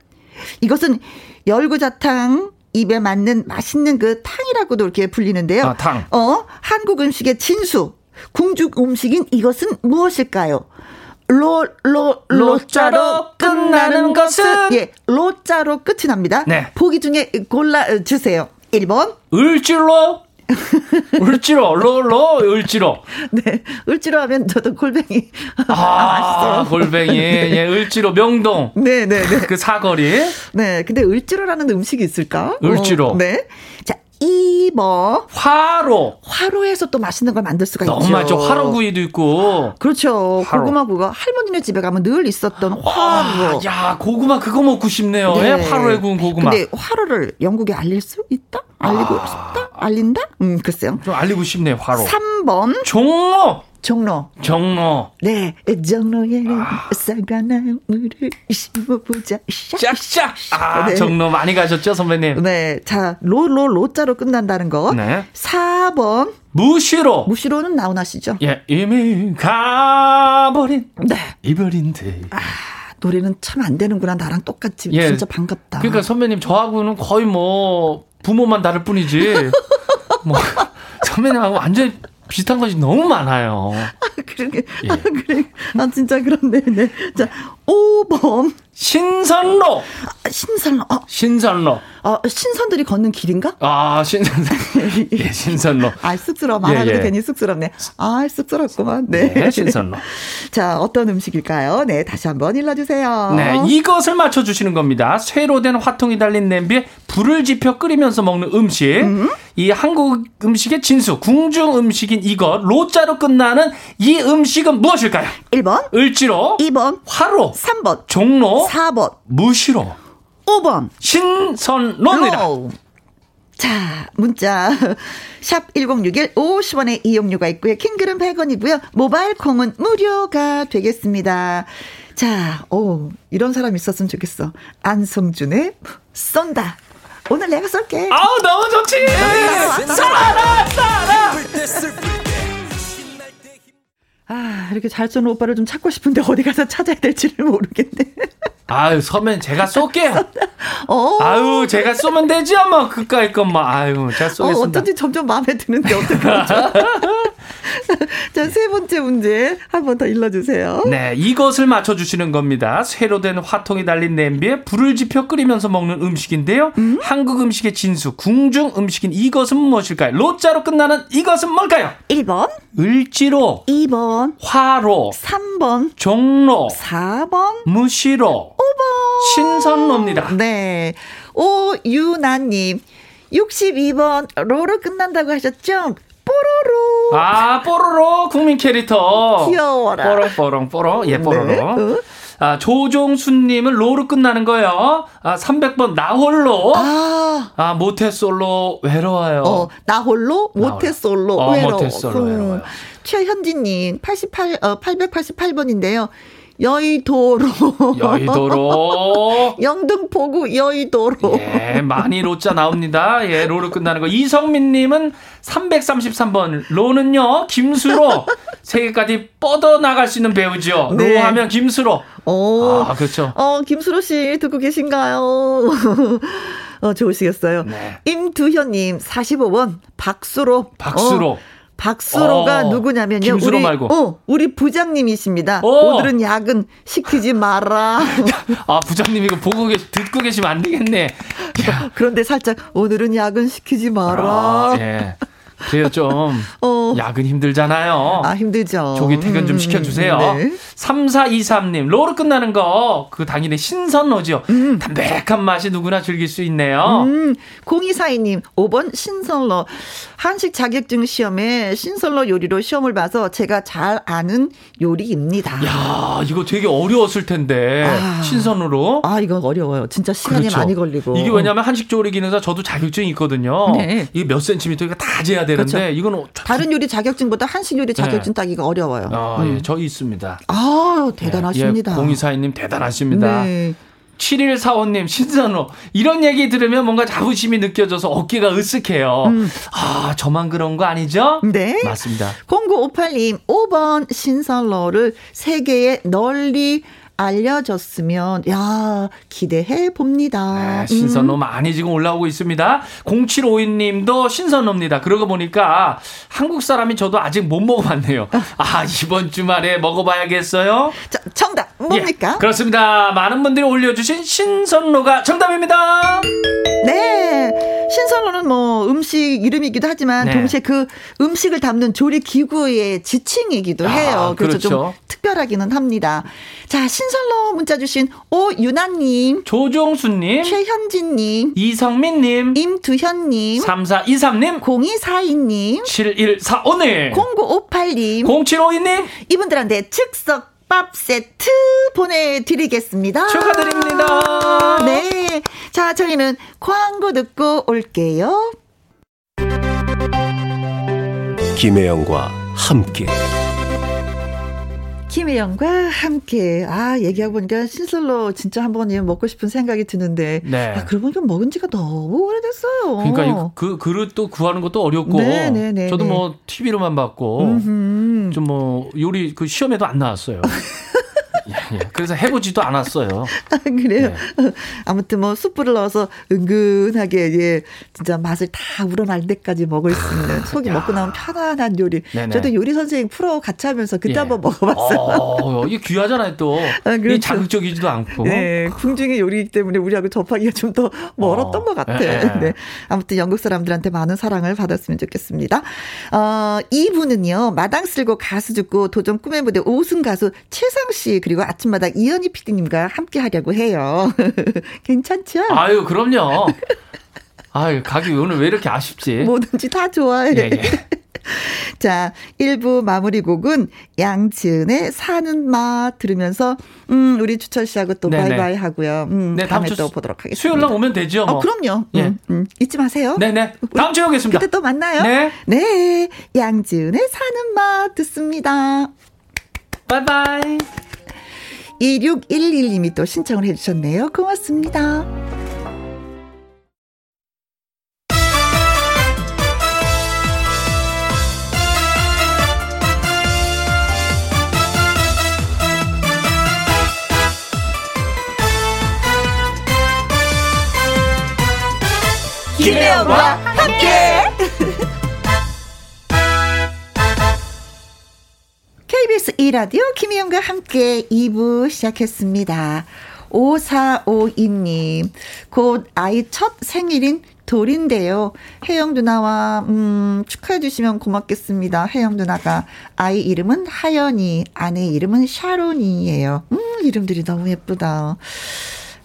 이것은 열구자탕 입에 맞는 맛있는 그 탕이라고도 이렇게 불리는데요. 아, 탕. 어, 한국 음식의 진수. 궁중 음식인 이것은 무엇일까요? 로, 로, 로자로 끝나는 것은? 예, 로자로 끝이 납니다. 네. 보기 중에 골라 주세요. 1번. 을지로 을지로 롤로 을지로 네. 을지로 하면 저도 골뱅이. 아, 골뱅이 예 을지로 명동 네, 네, 네. 그 사거리 네. 근데 을지로라는 음식이 있을까? 을지로. 어, 네. 자, 2번. 화로 화로에서 또 맛있는 걸 만들 수가 너무 있죠. 많죠 화로구이도 있고 그렇죠. 화로. 고구마 구가 할머니네 집에 가면 늘 있었던 화로. 아, 야 고구마 그거 먹고 싶네요 네. 예, 화로에 구운 고구마 근데 화로를 영국에 알릴 수 있다? 알리고 아. 싶다? 알린다? 음, 글쎄요. 좀 알리고 싶네요 화로 3번. 종로 종로. 종로 네. 종로에는 아. 사과나무를 심어보자. 짝짝 아 네. 종로 많이 가셨죠 선배님 네. 자, 로, 로, 로자로 끝난다는 거. 네 4번. 무시로 무시로는 나오나시죠? 예 이미 가버린 네. 이별인데 노래는 참 안 되는구나. 나랑 똑같이. 예. 진짜 반갑다. 그러니까 선배님 저하고는 거의 뭐 부모만 다를 뿐이지. *laughs* 뭐 선배님하고 완전 히 비슷한 것이 너무 많아요. 그러게. 예. 아, 그래. 아, 진짜 그렇네. 네. 자, 5번. 신선로, 아, 신선, 어, 신선로. 어, 신선들이 걷는 길인가? 아 신선, *laughs* 예 신선로. 아, 쑥스러워. 말하기도 예, 예. 괜히 쑥스럽네. 아, 쑥스럽구만. 네. 네, 신선로. *laughs* 자, 어떤 음식일까요? 네, 다시 한번 일러주세요. 네, 이것을 맞춰주시는 겁니다. 쇠로 된 화통이 달린 냄비에 불을 지펴 끓이면서 먹는 음식. 이 한국 음식의 진수, 궁중 음식인 이것, 로자로 끝나는 이 음식은 무엇일까요? 1번, 을지로, 2번, 화로, 3번, 종로, 4번, 무시로, 5번. 신선로입니다. 로. 자, 문자. *laughs* 샵 1061, 50원의 이용료가 있고요. 킹글은 100원이고요. 모바일 콩은 무료가 되겠습니다. 자, 오, 이런 사람 있었으면 좋겠어. 안성준의 쏜다. 오늘 내가 쏠게. 아우 너무 좋지. 쏴라 쏴라. 아, 이렇게 잘 쏘는 오빠를 좀 찾고 싶은데 어디 가서 찾아야 될지를 모르겠네. 아유 선배님 제가 쏠게요. *laughs* 어, 아유 제가 쏘면 되죠 뭐 그까이 것만 아유 제가 어, 쏘겠습니다. 어쩐지 점점 마음에 드는데 어떡하죠? *laughs* *laughs* 자, 세 번째 문제 한번 더 일러주세요. 네, 이것을 맞춰주시는 겁니다. 쇠로 된 화통이 달린 냄비에 불을 지펴 끓이면서 먹는 음식인데요. 음? 한국 음식의 진수, 궁중 음식인 이것은 무엇일까요? 로자로 끝나는 이것은 뭘까요? 1번, 을지로, 2번, 화로, 3번, 종로, 4번, 무시로, 5번. 신선로입니다. 네. 오유나님, 62번, 로로 끝난다고 하셨죠? 뽀로로. 아, 뽀로로 국민 캐릭터. 귀여워라. 뽀롱뽀롱 뽀로. 예, 뽀로로. 네. 어? 아, 조종수님은 로로 끝나는 거예요. 아, 300번 나홀로. 아, 아, 모태솔로 외로워요. 어, 나 홀로, 모태솔로, 어, 외로워. 모태솔로 음. 외로워요. 최현진님, 88, 어, 888번인데요. 여의도로. 여의도로. *laughs* 영등포구 여의도로. 예, 많이 로자 나옵니다. 예, 로로 끝나는 거. 이성민 님은 333번. 로는요, 김수로. *laughs* 세계까지 뻗어나갈 수 있는 배우죠. 네. 로 하면 김수로. 어, 아, 그렇죠. 어, 김수로 씨 듣고 계신가요? *laughs* 어, 좋으시겠어요. 네. 임두현님, 45번, 박수로. 박수로. 어, 박수로가 어, 누구냐면요. 김수로 우리, 말고. 어, 우리 부장님이십니다. 어. 오늘은 야근 시키지 마라. *laughs* 아, 부장님 이거 보고 계, 듣고 계시면 안 되겠네. 야, *laughs* 그런데 살짝 오늘은 야근 시키지 마라. 아, 예. 그래요, 좀. *laughs* 어. 야근 힘들잖아요. 아, 힘들죠. 조기 퇴근 좀 음, 시켜주세요. 네. 3423님, 로로 끝나는 거, 그 당일의 신선로죠. 담백한 맛이 누구나 즐길 수 있네요. 음, 0242님, 5번 신선로. 한식 자격증 시험에 신선로 요리로 시험을 봐서 제가 잘 아는 요리입니다. 야 이거 되게 어려웠을 텐데, 아. 신선으로. 아, 이건 어려워요. 진짜 시간이 그렇죠. 많이 걸리고. 이게 왜냐면 한식 조리 기능사 저도 자격증이 있거든요. 네. 이게 몇 센티미터 이거 다 재야 되는데, 그렇죠. 이거는. 다른 요리 자격증보다 한식 요리 자격증 따기가 어려워요. 아, 음. 예, 저희 있습니다. 아, 대단하십니다. 예, 공이사님 대단하십니다. 네. 7145님, 신선호. 이런 얘기 들으면 뭔가 자부심이 느껴져서 어깨가 으쓱해요. 음. 아, 저만 그런 거 아니죠? 네. 맞습니다. 0958님, 5번 신선로를 세계에 널리 알려졌으면, 야, 기대해 봅니다. 네, 신선호 많이 지금 올라오고 있습니다. 0752님도 신선호입니다. 그러고 보니까 한국 사람이 저도 아직 못 먹어봤네요. 아, 이번 주말에 먹어봐야겠어요? 자, 정답, 뭡니까? 예, 그렇습니다. 많은 분들이 올려주신 신선로가 정답입니다. 네. 신선로는 뭐 음식 이름이기도 하지만 네. 동시에 그 음식을 담는 조리 기구의 지칭이기도 아, 해요. 그래서 좀 그렇죠. 특별하기는 합니다. 자, 신선로 문자 주신 오유나님, 조종수님, 최현진님, 이성민님, 임두현님, 3423님, 0242님, 7145님, 0958님, 0752님, 이분들한테 즉석 밥 세트 보내드리겠습니다. 축하드립니다. 네. 자, 저희는 광고 듣고 올게요. 김혜영과 함께 김혜영과 함께 아 얘기하고 보니까 신설로 진짜 한번 먹고 싶은 생각이 드는데 네. 아 그러고 보니까 먹은 지가 너무 오래됐어요. 그러니까 이- 그 그릇도 구하는 것도 어렵고 네, 네, 네, 저도 네. 뭐 TV로만 봤고. 좀 뭐 요리 그 시험에도 안 나왔어요. *laughs* 예, 예. 그래서 해보지도 않았어요. *laughs* 아, 그래요. 네. 아무튼 뭐 숯불을 넣어서 은근하게 예 진짜 맛을 다 우러날 때까지 먹을 수 있는 속이 먹고 나면 편안한 요리. 네네. 저도 요리 선생님 프로 같이 하면서 그때 예. 한번 먹어봤어요. 어, 이게 귀하잖아요 또. 아, 그렇죠. 이 자극적이지도 않고. 네, 궁중의 요리이기 때문에 우리하고 접하기가 좀 더 멀었던 어, 것 같아. 예, 예. 네. 아무튼 영국 사람들한테 많은 사랑을 받았으면 좋겠습니다. 어, 이분은요, 마당 쓸고 가수 죽고 도전 꿈의 무대 5승 가수 최상 씨, 그리고 아 침마다 이현희 PD님과 함께 하려고 해요. *laughs* 괜찮죠? 아유 그럼요. 아유 가기 오늘 왜 이렇게 아쉽지? 뭐든지 다 좋아해. 예, 예. *laughs* 자, 1부 마무리 곡은 양지은의 사는 맛 들으면서, 음, 우리 주철 씨하고 또 네네. 바이바이 하고요. 음, 네, 다음에 또 보도록 하겠습니다. 수요일 날 오면 되죠. 뭐. 어, 그럼요. 예. 음, 음, 잊지 마세요. 네네. 다음 주에 오겠습니다. 그때 또 만나요. 네. 네. 양지은의 사는 맛 듣습니다. 바이바이. 2611님이 또 신청을 해주셨네요. 고맙습니다. 김혜영과 함께. KBS 2라디오 김희영과 함께 2부 시작했습니다. 5452님, 곧 아이 첫 생일인 돌인데요. 혜영 누나와, 음, 축하해주시면 고맙겠습니다. 혜영 누나가. 아이 이름은 하연이, 아내 이름은 샤론이에요. 음, 이름들이 너무 예쁘다.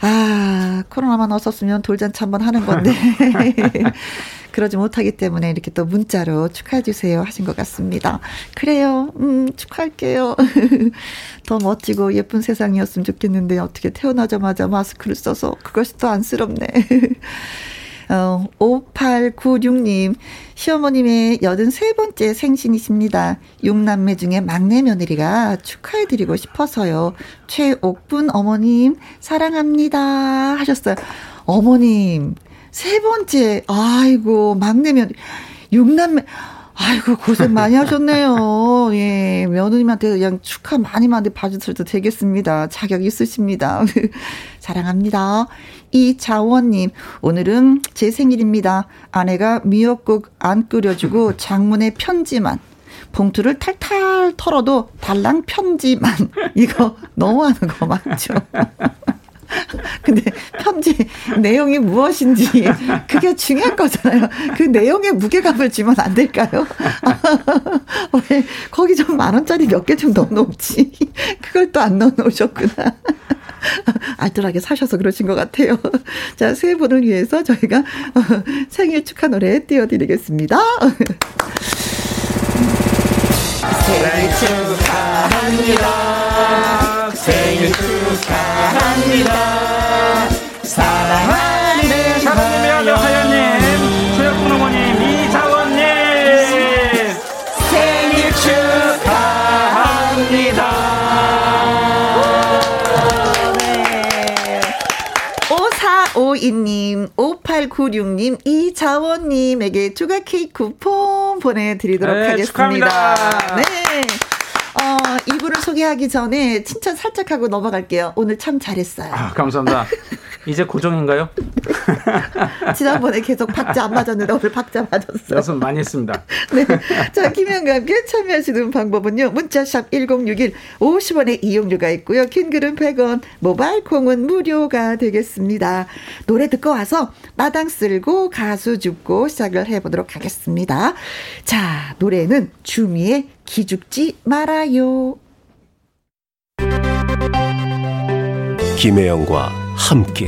아, 코로나만 없었으면 돌잔치 한번 하는 건데. *laughs* 그러지 못하기 때문에 이렇게 또 문자로 축하해주세요 하신 것 같습니다. 그래요. 음, 축하할게요. *laughs* 더 멋지고 예쁜 세상이었으면 좋겠는데 어떻게 태어나자마자 마스크를 써서 그것이 또 안쓰럽네. *laughs* 어, 5896님, 시어머님의 83번째 생신이십니다. 6남매 중에 막내 며느리가 축하해드리고 싶어서요. 최옥분 어머님, 사랑합니다. 하셨어요. 어머님, 세 번째, 아이고, 막내면, 육남매, 아이고, 고생 많이 하셨네요. *laughs* 예, 며느님한테 그냥 축하 많이 많이 봐주셔도 되겠습니다. 자격 있으십니다. *laughs* 사랑합니다. 이자원님, 오늘은 제 생일입니다. 아내가 미역국 안 끓여주고 장문의 편지만. 봉투를 탈탈 털어도 달랑 편지만. *laughs* 이거 너무하는 거 맞죠? *laughs* 근데 편지 내용이 무엇인지 그게 중요한 거잖아요. 그 내용에 무게감을 주면 안 될까요? *laughs* 왜 거기 좀 만 원짜리 몇 개 좀 넣어놓지? *laughs* 그걸 또 안 넣어놓으셨구나. 알뜰하게 사셔서 그러신 것 같아요. 자, 세 분을 위해서 저희가 생일 축하 노래 띄워드리겠습니다. 생일 축하합니다. 생일 축하합니다. 사랑하는 사랑님이요 하연님, 최혁분 어머님, 이사원님 생일 축하합니다. 네. 5452님, 5896님, 이자원님에게 추가 케이크 쿠폰 보내드리도록 네, 하겠습니다. 축하합니다. 네. 어, 이분을 소개하기 전에 칭찬 살짝 하고 넘어갈게요. 오늘 참 잘했어요. 아, 감사합니다. *laughs* 이제 고정인가요? *laughs* 지난번에 계속 박자 안 맞았는데 오늘 박자 맞았어요. 연습 많이 했습니다. *laughs* 네. 자, 김현과 함께 참여하시는 방법은요. 문자샵 1061 50원의 이용료가 있고요. 킹글은 100원, 모바일 콩은 무료가 되겠습니다. 노래 듣고 와서 마당 쓸고 가수 줍고 시작을 해보도록 하겠습니다. 자, 노래는 주미의 기죽지 말아요. 김혜영과 함께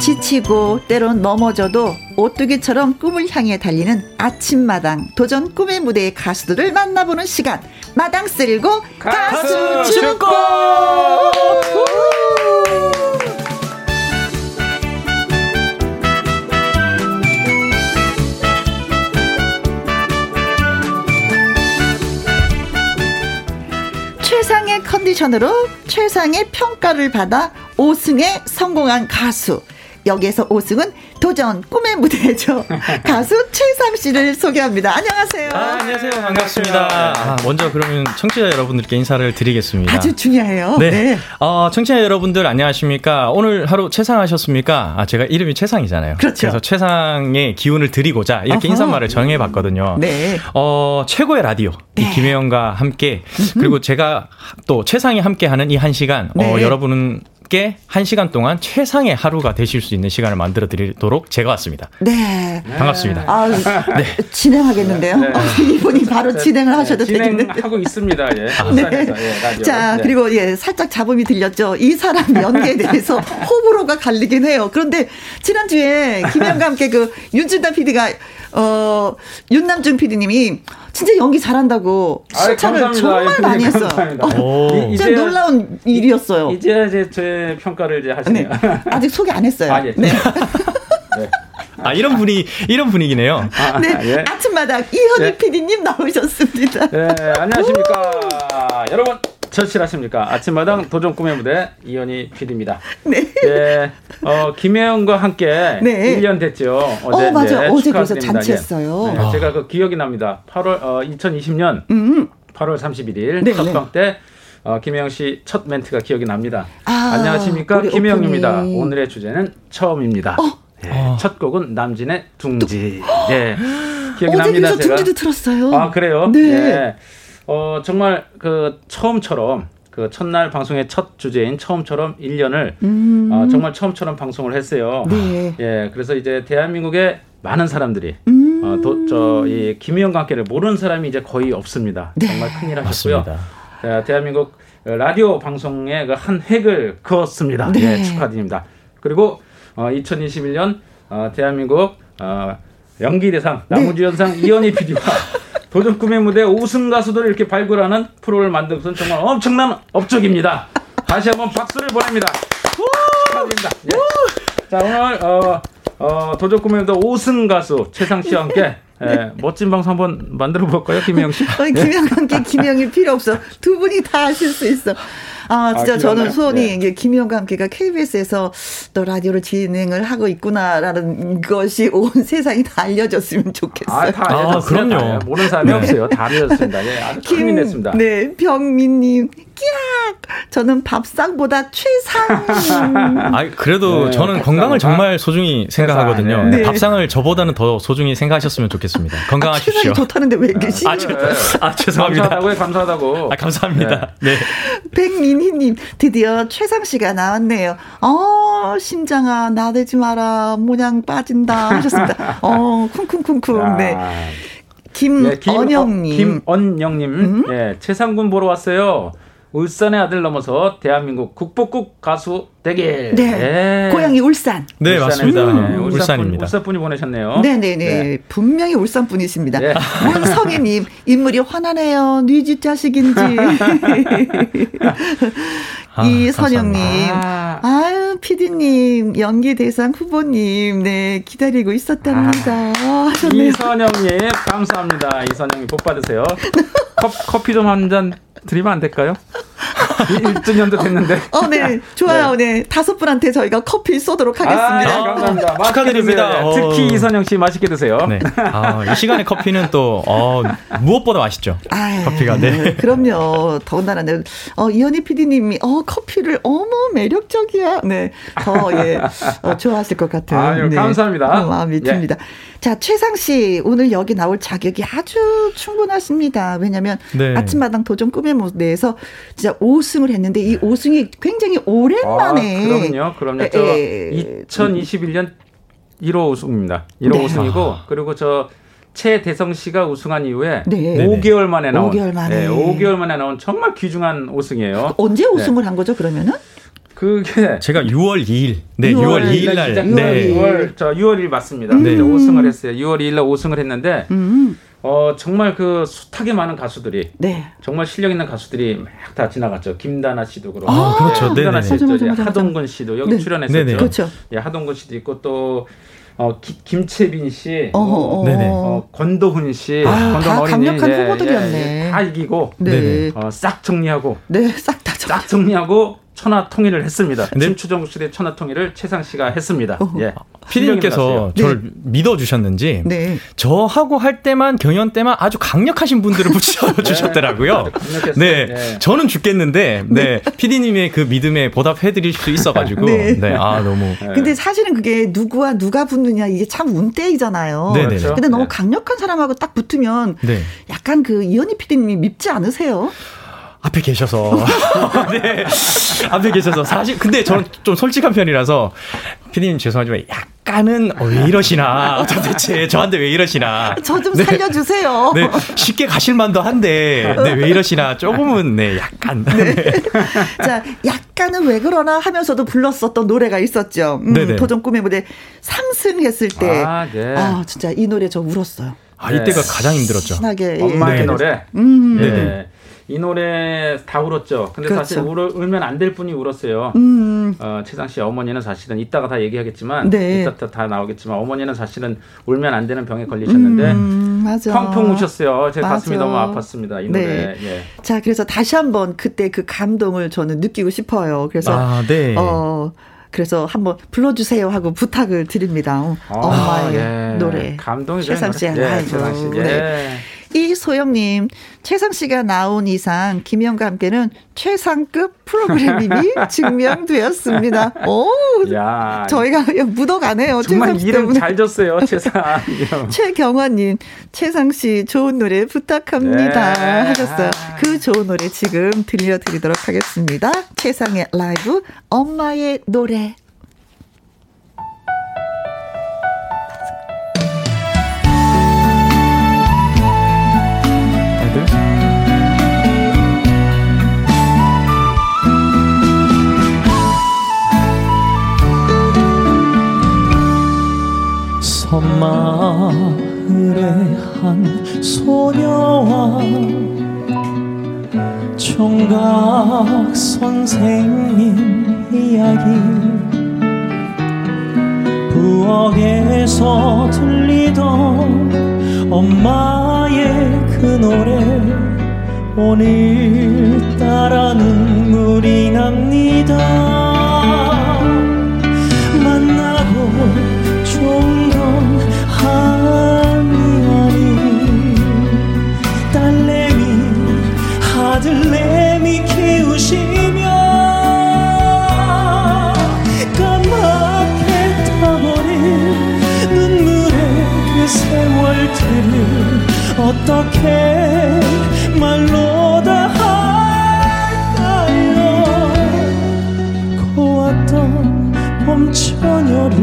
지치고 때론 넘어져도 오뚜기처럼 꿈을 향해 달리는 아침마당 도전 꿈의 무대의 가수들을 만나보는 시간 마당 쓸고 가수 축구 최상의 컨디션으로 최상의 평가를 받아 5승에 성공한 가수. 여기에서 5승은 도전 꿈의 무대죠. *laughs* 가수 최상 씨를 소개합니다. 안녕하세요. 아, 안녕하세요. 반갑습니다. 아, 먼저 그러면 청취자 여러분들께 인사를 드리겠습니다. 아주 중요해요. 네. 네. 어, 청취자 여러분들 안녕하십니까? 오늘 하루 최상하셨습니까? 아, 제가 이름이 최상이잖아요. 그렇죠. 래서 최상의 기운을 드리고자 이렇게 어허. 인사말을 정해 봤거든요. 네. 어, 최고의 라디오. 이 네. 김혜영과 함께 그리고 제가 또 최상이 함께 하는 이 한 시간 어, 네. 여러분은 께한 시간 동안 최상의 하루가 되실 수 있는 시간을 만들어 드리도록 제가 왔습니다. 네. 반갑습니다. 아, 진행하겠는데요. 네. 어, 이분이 바로 진행을 하셔도 되겠는데. 진행하고 있습니다. 예. 네. 부산에서, 예. 자, 네. 그리고 예, 살짝 잡음이 들렸죠. 이 사람 연기에 대해서 *laughs* 호불호가 갈리긴 해요. 그런데 지난주에 김현과 함께 *laughs* 그 윤진단 PD가 어, 윤남중 PD님이 진짜 연기 잘한다고 칭찬을. 정말 예, 많이 했어요. 감사합니다. 오. 이- 진짜 놀라운 일이었어요. 이제 이제 제 평가를 이제 하시네요. 네. 아직 소개 안 했어요. 아, 예. 네. 아, 이런 분위 이런 분위기네요. 아, 네. 예. 아침마당 이현희 네. PD님 나오셨습니다. 네, 안녕하십니까. 여러분, 절실하십니까? 아침마당 도전 꿈의 무대 이현희 PD입니다. 네. 네, 어, 김혜영과 함께 네. 1년 됐죠. 어제, 어, 맞아요. 네, 어제 그래서 축하드립니다. 잔치했어요. 예. 네, 제가 그 기억이 납니다. 8월, 어, 2020년 음. 8월 31일 네, 첫방 때 어, 김혜영 씨 첫 멘트가 기억이 납니다. 아, 안녕하십니까 김혜영입니다. 오프닝. 어. 오늘의 주제는 처음입니다. 예, 첫 곡은 남진의 둥지. 예, *gasps* 기억이 어제 납니다. 그래서 제가. 둥지도 들었어요. 아 그래요? 네. 예. 어 정말 그 처음처럼 그 첫날 방송의 첫 주제인 처음처럼 1년을 음. 어, 정말 처음처럼 방송을 했어요. 네. 예, 그래서 이제 대한민국의 많은 사람들이 음. 어, 저이 김희영과 함께를 모르는 사람이 이제 거의 없습니다. 네. 정말 큰일 하셨고요. 맞습니다. 예, 대한민국 라디오 방송의 그 한 획을 그었습니다. 네. 예, 축하드립니다. 그리고 어, 2021년 어, 대한민국 어, 연기대상 네. 나무주연상 이현희 PD와 *laughs* 도전 꿈의 무대 우승 가수들을 이렇게 발굴하는 프로를 만든 것은 정말 엄청난 업적입니다. 다시 한번 박수를 보냅니다. 축하드립니다. 예. 자 오늘 어, 어, 도전 꿈의 무대 5승 가수 최상 씨와 함께 예, 멋진 방송 한번 만들어 볼까요, 김혜영 씨? 어, 김영과 함께 김영일 필요 없어. 두 분이 다 하실 수 있어. 아, 진짜 아, 저는 그런가요? 소원이 네. 이게 김영과 함께가 KBS에서 또 라디오를 진행을 하고 있구나라는 것이 온 *laughs* 세상이 다 알려졌으면 좋겠어요. 아, 다 아, 알려졌어요. 그럼요. 다, 예. 모르는 사람이 네. 없어요. 다 알려졌습니다. 예, 아주 됐습니다. 네, 병민님, 끼악! 저는 밥상보다 최상. *laughs* 아, 그래도 네, 저는 건강을 정말 소중히 생각하거든요. 네. 네, 밥상을 저보다는 더 소중히 생각하셨으면 좋겠습니다. 건강하십시오. 최상이 좋다는데 왜 그러시? 아, 죄, 아, 죄송합니다. 감사하다고요, 감사하다고. 아, 감사합니다. 네. 백민희님, 드디어 최상 씨가 나왔네요. 어, 심장아, 나대지 마라. 모양 빠진다. 하셨습니다. *laughs* 어, 쿵쿵쿵쿵. 네. 예, 김언영님. 김언영님, 음? 예, 최상군 보러 왔어요. 울산의 아들 넘어서 대한민국 국보국 가수 대길. 네. 예. 고향이 울산. 네, 울산에서, 맞습니다. 예, 울산 울산입니다. 분, 울산 분이 보내셨네요. 네네 네. 분명히 울산 분이십니다. 네. 문성희님, 인물이 화나네요. 뉘집 자식인지. *laughs* 아, 이선영님, 아. 아유, 피디님, 연기 대상 후보님, 네, 기다리고 있었답니다. 하셨네요. 이선영님, 감사합니다. 이선영님, 복 받으세요. *laughs* 컵, 커피 좀 한 잔 드리면 안 될까요? *laughs* 1주년도 됐는데. 어, *laughs* 네, 좋아요. 네. 다섯 분한테 저희가 커피 쏘도록 아, 하겠습니다. 네, 감사합니다. 축하드립니다. 드세요. 예, 어. 특히 이선영 씨 맛있게 드세요. 네. 아, 이 시간에 커피는 또, 어, 무엇보다 맛있죠. 아유, 커피가, 네. 그럼요. 더군다나, 네. 어, 이현희 PD님이, 어, 커피를, 어머, 매력적이야. 네. 더, 예, 어, 좋아하실 것 같은. 아유, 네. 감사합니다. 그런 마음이 예. 듭니다. 자, 최상 씨, 오늘 여기 나올 자격이 아주 충분하십니다. 왜냐면, 네. 아침마당 도전 꿈의 무대에서 진짜 5 승을 했는데, 이 5승이 굉장히 오랜만에. 아, 그럼요, 그럼요. 저 에, 2021년 1호 우승입니다. 1호 네. 우승이고 그리고 저 최대성 씨가 우승한 이후에 네. 5개월 만에 나온 5개월 만에. 네, 5개월 만에 나온 정말 귀중한 우승이에요. 언제 네. 우승을 한 거죠, 그러면은? 그게 제가 6월 2일, 네, 6월 6월 2일 날, 네, 6월 저 6월 1일 맞습니다. 네. 그때 우승을 했어요. 6월 2일 날 우승을 했는데 음. 어 정말 그 숱하게 많은 가수들이 네. 정말 실력 있는 가수들이 막 다 지나갔죠. 김다나 씨도 그렇고, 아, 그렇죠. 김다나 네네네. 씨도 맞아. 하동근 씨도 여기 네. 출연했었죠. 네네. 그렇죠. 예, 하동근 씨도 있고 또 어, 기- 김채빈 씨, 어허, 뭐, 어. 네네. 어, 권도훈 씨, 아, 권도훈 다 어린이, 강력한 예, 후보들이었네. 예, 예, 다 이기고 네. 어, 싹 정리하고 네, 싹다 정. 싹 정리하고 천하 통일을 했습니다. 네. 춤추정 시대 천하 통일을 최상 씨가 했습니다. 어허. 예. 피디님께서 네. 저를 믿어주셨는지 네. 저하고 할 때만 경연 때만 아주 강력하신 분들을 *laughs* 붙여주셨더라고요. 네. 네, 네. 저는 죽겠는데 네, 피디님의 그 믿음에 보답해드릴 수 있어가지고 네. 네, 아 너무 네. 근데 사실은 그게 누구와 누가 붙느냐 이게 참 운때이잖아요. 네네. 그렇죠. 근데 너무 네. 강력한 사람하고 딱 붙으면 네 약간 그 이현희 PD님이 밉지 않으세요? 앞에 계셔서 *laughs* 네 앞에 계셔서 사실 근데 저는 좀 솔직한 편이라서 피디님 죄송하지만 약간은 어, 왜 이러시나 도대체 저한테 왜 이러시나 저좀 네. 살려주세요. 네 쉽게 가실 만도 한데 네 왜 이러시나 조금은 네 약간 네. 자, 약간은 왜 그러나 하면서도 불렀었던 노래가 있었죠. 음. 도전 꿈의 무대 3승했을 때. 아, 아, 네. 진짜 이 노래 저 울었어요. 아 이때가 가장 힘들었죠. 신나게. 예. 엄마의 네. 노래. 음. 예. 네네. 이 노래 다 울었죠. 근데 그렇죠. 사실 울어, 울면 안 될 분이 울었어요. 음. 어, 최상 씨 어머니는 사실은 이따가 다 얘기하겠지만 네. 이따 다 나오겠지만 어머니는 사실은 울면 안 되는 병에 걸리셨는데 음, 맞아. 펑펑 우셨어요. 제 가슴이 맞아. 너무 아팠습니다. 이 노래. 네. 예. 자, 그래서 다시 한번 그때 그 감동을 저는 느끼고 싶어요. 그래서 아 네. 어 그래서 한번 불러주세요 하고 부탁을 드립니다. 어, 엄마의 예. 노래. 감동이죠. 최상. 씨의 예, 라이브. 최상 씨. 예. 네. 이소영님, 최상 씨가 나온 이상 김영과 함께는 최상급 프로그램임이 *laughs* 증명되었습니다. 오, 야. 저희가 묻어가네요. 정말 최상 이름 때문에. 잘 줬어요. 최상. *laughs* 이름. 최경화님, 최상 씨 좋은 노래 부탁합니다 네. 하셨어요. 그 좋은 노래 지금 들려드리도록 하겠습니다. 최상의 라이브 엄마의 노래. 섬마을의 한 소녀와 총각 선생님 이야기. 부엌에서 들리던 엄마의 그 노래. 오늘따라 눈물이 납니다. 만나고 세월들을 어떻게 말로 다 할까요? 고왔던 봄 처녀를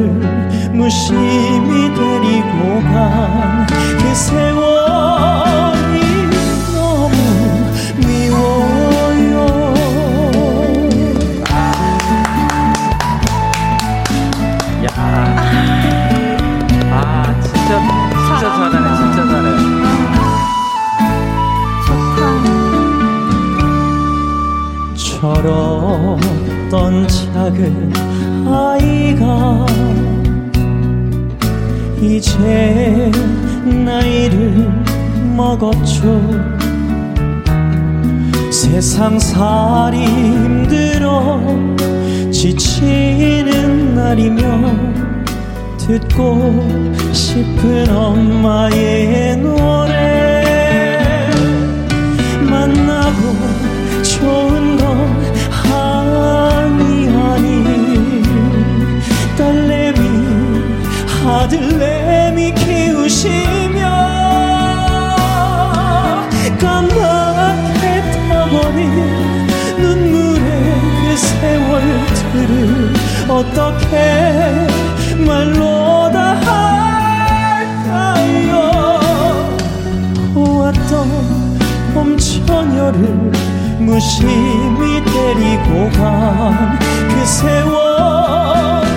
무심히 데리고 간 그 세월 철었던 작은 아이가 이제 나이를 먹었죠. 세상 살이 힘들어 지치는 날이면 듣고 싶은 엄마의 노래 만나고 아들내미 키우시며 까맣게 타버린 눈물의 그 세월들을 어떻게 말로 다 할까요? 고왔던 봄 처녀를 무심히 데리고 간그그 세월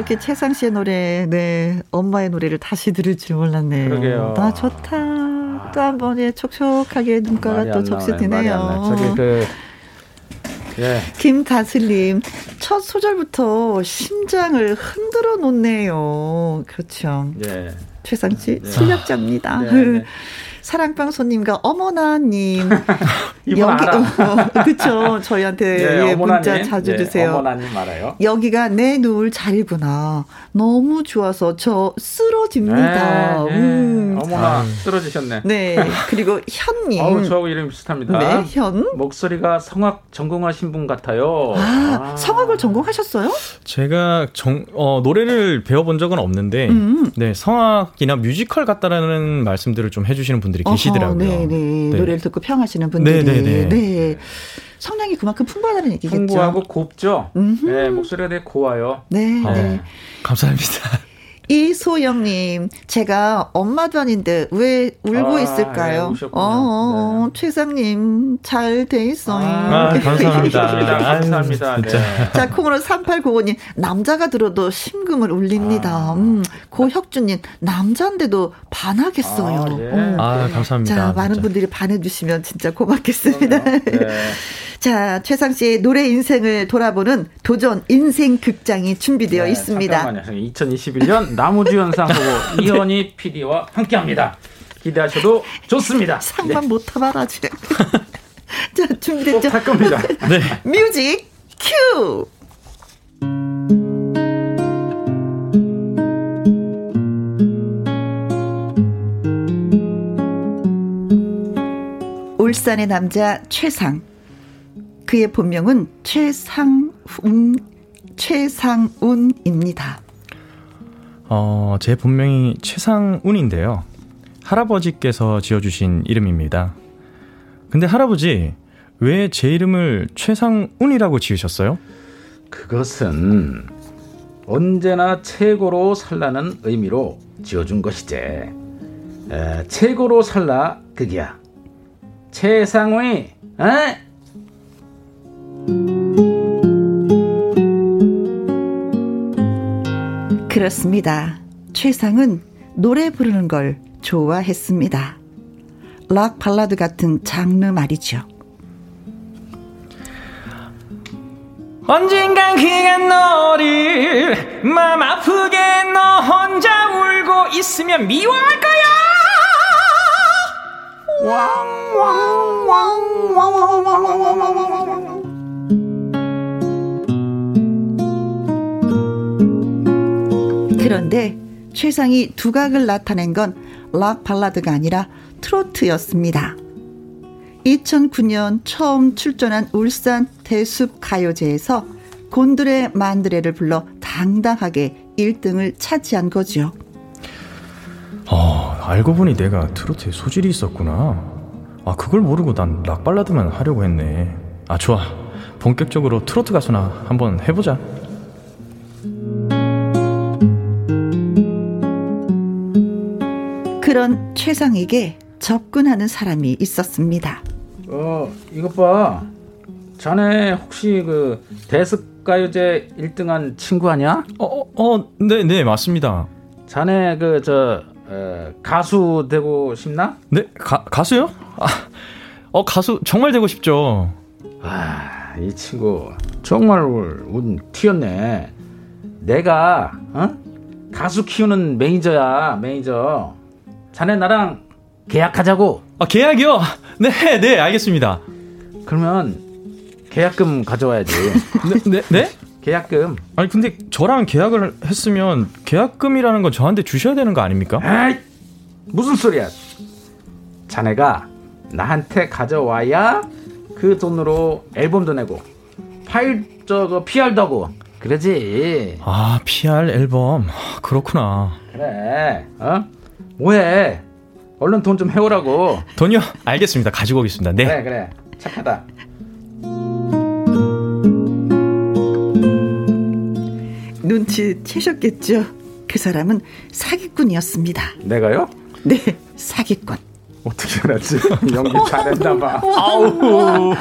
이렇게 최상 씨의 노래, 네, 엄마의 노래를 다시 들을 줄 몰랐네요. 그러게요. 아, 좋다. 또한 번, 예, 촉촉하게 눈가가 또 나. 저기 그 예. 김다슬님, 첫 소절부터 심장을 흔들어 놓네요. 그렇죠. 예. 최상 씨, 네. 실력자입니다. 네, 네. *laughs* 사랑방송님과 어머나님. *laughs* 이분 알아. *laughs* 그쵸. 저희한테 예, 예, 문자 어머나님. 자주 예, 주세요. 어머나님 알아요. 여기가 내 누울 자리구나. 너무 좋아서 저 쓰러집니다. 네, 네. 음. 어머나 쓰러지셨네. 네. 그리고 현님. 어우, 저하고 이름이 비슷합니다. 네, 현. 목소리가 성악 전공하신 분 같아요. 아, 성악을 전공하셨어요? 제가 정, 어, 노래를 배워본 적은 없는데, 음. 네, 성악이나 뮤지컬 같다라는 말씀들을 좀 해주시는 분들이 계시더라고요. 어허, 네, 네. 네. 노래를 듣고 평하시는 분들이. 네, 네, 네. 네. 성량이 그만큼 풍부하다는 얘기겠죠. 풍부하고 곱죠. 음흠. 네, 목소리가 되게 고와요. 네, 어, 네. 감사합니다. 이소영님, 제가 엄마도 아닌데 왜 울고 아, 있을까요? 예. 어, 어, 최상님, 잘 돼 있어요. 아, 감사합니다. *laughs* 감사합니다. 아유, 진짜. 네. 자, 콩으로 3895님, 남자가 들어도 심금을 울립니다. 음, 고혁주님, 남자인데도 반하겠어요. 아, 예. 음. 아, 감사합니다. 자, 많은 진짜. 분들이 반해주시면 진짜 고맙겠습니다. 네. *laughs* 자, 최상 씨의 노래 인생을 돌아보는 도전 인생 극장이 준비되어 네, 있습니다. 잠깐만요. 2021년 나무주연상 후보 *laughs* 이현희 PD와 함께합니다. 기대하셔도 좋습니다. 상만 못 타봐라, 지금. *laughs* 자, 준비됐죠? 꼭할 겁니다. *laughs* 네. 뮤직 큐! 울산의 남자 최상. 그의 본명은 최상운, 최상운입니다. 어, 제 본명이 최상운인데요. 할아버지께서 지어주신 이름입니다. 근데 할아버지, 왜 제 이름을 최상운이라고 지으셨어요? 그것은 언제나 최고로 살라는 의미로 지어준 것이지. 에, 최고로 살라 그기야. 최상위, 에? 그렇습니다. 최상은 노래 부르는 걸 좋아했습니다. 락 발라드 같은 장르 말이죠. 언젠간 그가 너를 맘 아프게 너 혼자 울고 있으면 미워할 거야 그런데 최상이 두각을 나타낸 건 락 발라드가 아니라 트로트였습니다. 2009년 처음 출전한 울산 대숲 가요제에서 곤드레 만드레를 불러 당당하게 1등을 차지한 거죠. 어, 알고 보니 내가 트로트에 소질이 있었구나. 아, 그걸 모르고 난 락 발라드만 하려고 했네. 아, 좋아. 본격적으로 트로트 가수나 한번 해보자. 그런 최상에게 접근하는 사람이 있었습니다. 어, 이것 봐. 자네 혹시 그 대습가요제 1등한 친구 아니야? 어, 어, 네, 네, 맞습니다. 자네 그 저 가수 되고 싶나? 네, 가, 가수요? 아, 어, 가수 정말 되고 싶죠. 아, 이 친구 정말 운 튀었네. 내가 어? 가수 키우는 매니저야, 매니저. 자네 나랑 계약하자고. 아, 계약이요? 네, 네, 알겠습니다. 그러면 계약금 가져와야지. 네, 네, 네? 계약금. 아니, 근데 저랑 계약을 했으면 계약금이라는 건 저한테 주셔야 되는 거 아닙니까? 에이, 무슨 소리야? 자네가 나한테 가져와야 그 돈으로 앨범도 내고 파일 저거 PR도 하고 그러지. 아, PR 앨범. 그렇구나. 그래. 어? 뭐해? 얼른 돈 좀 해오라고. 돈이요? 알겠습니다. 가지고 오겠습니다. 네. 그래 그래. 착하다. 눈치 채셨겠죠? 그 사람은 사기꾼이었습니다. 내가요? 네, 사기꾼. 어떻게 알았지? *laughs* 연기 잘했나 봐. 아우.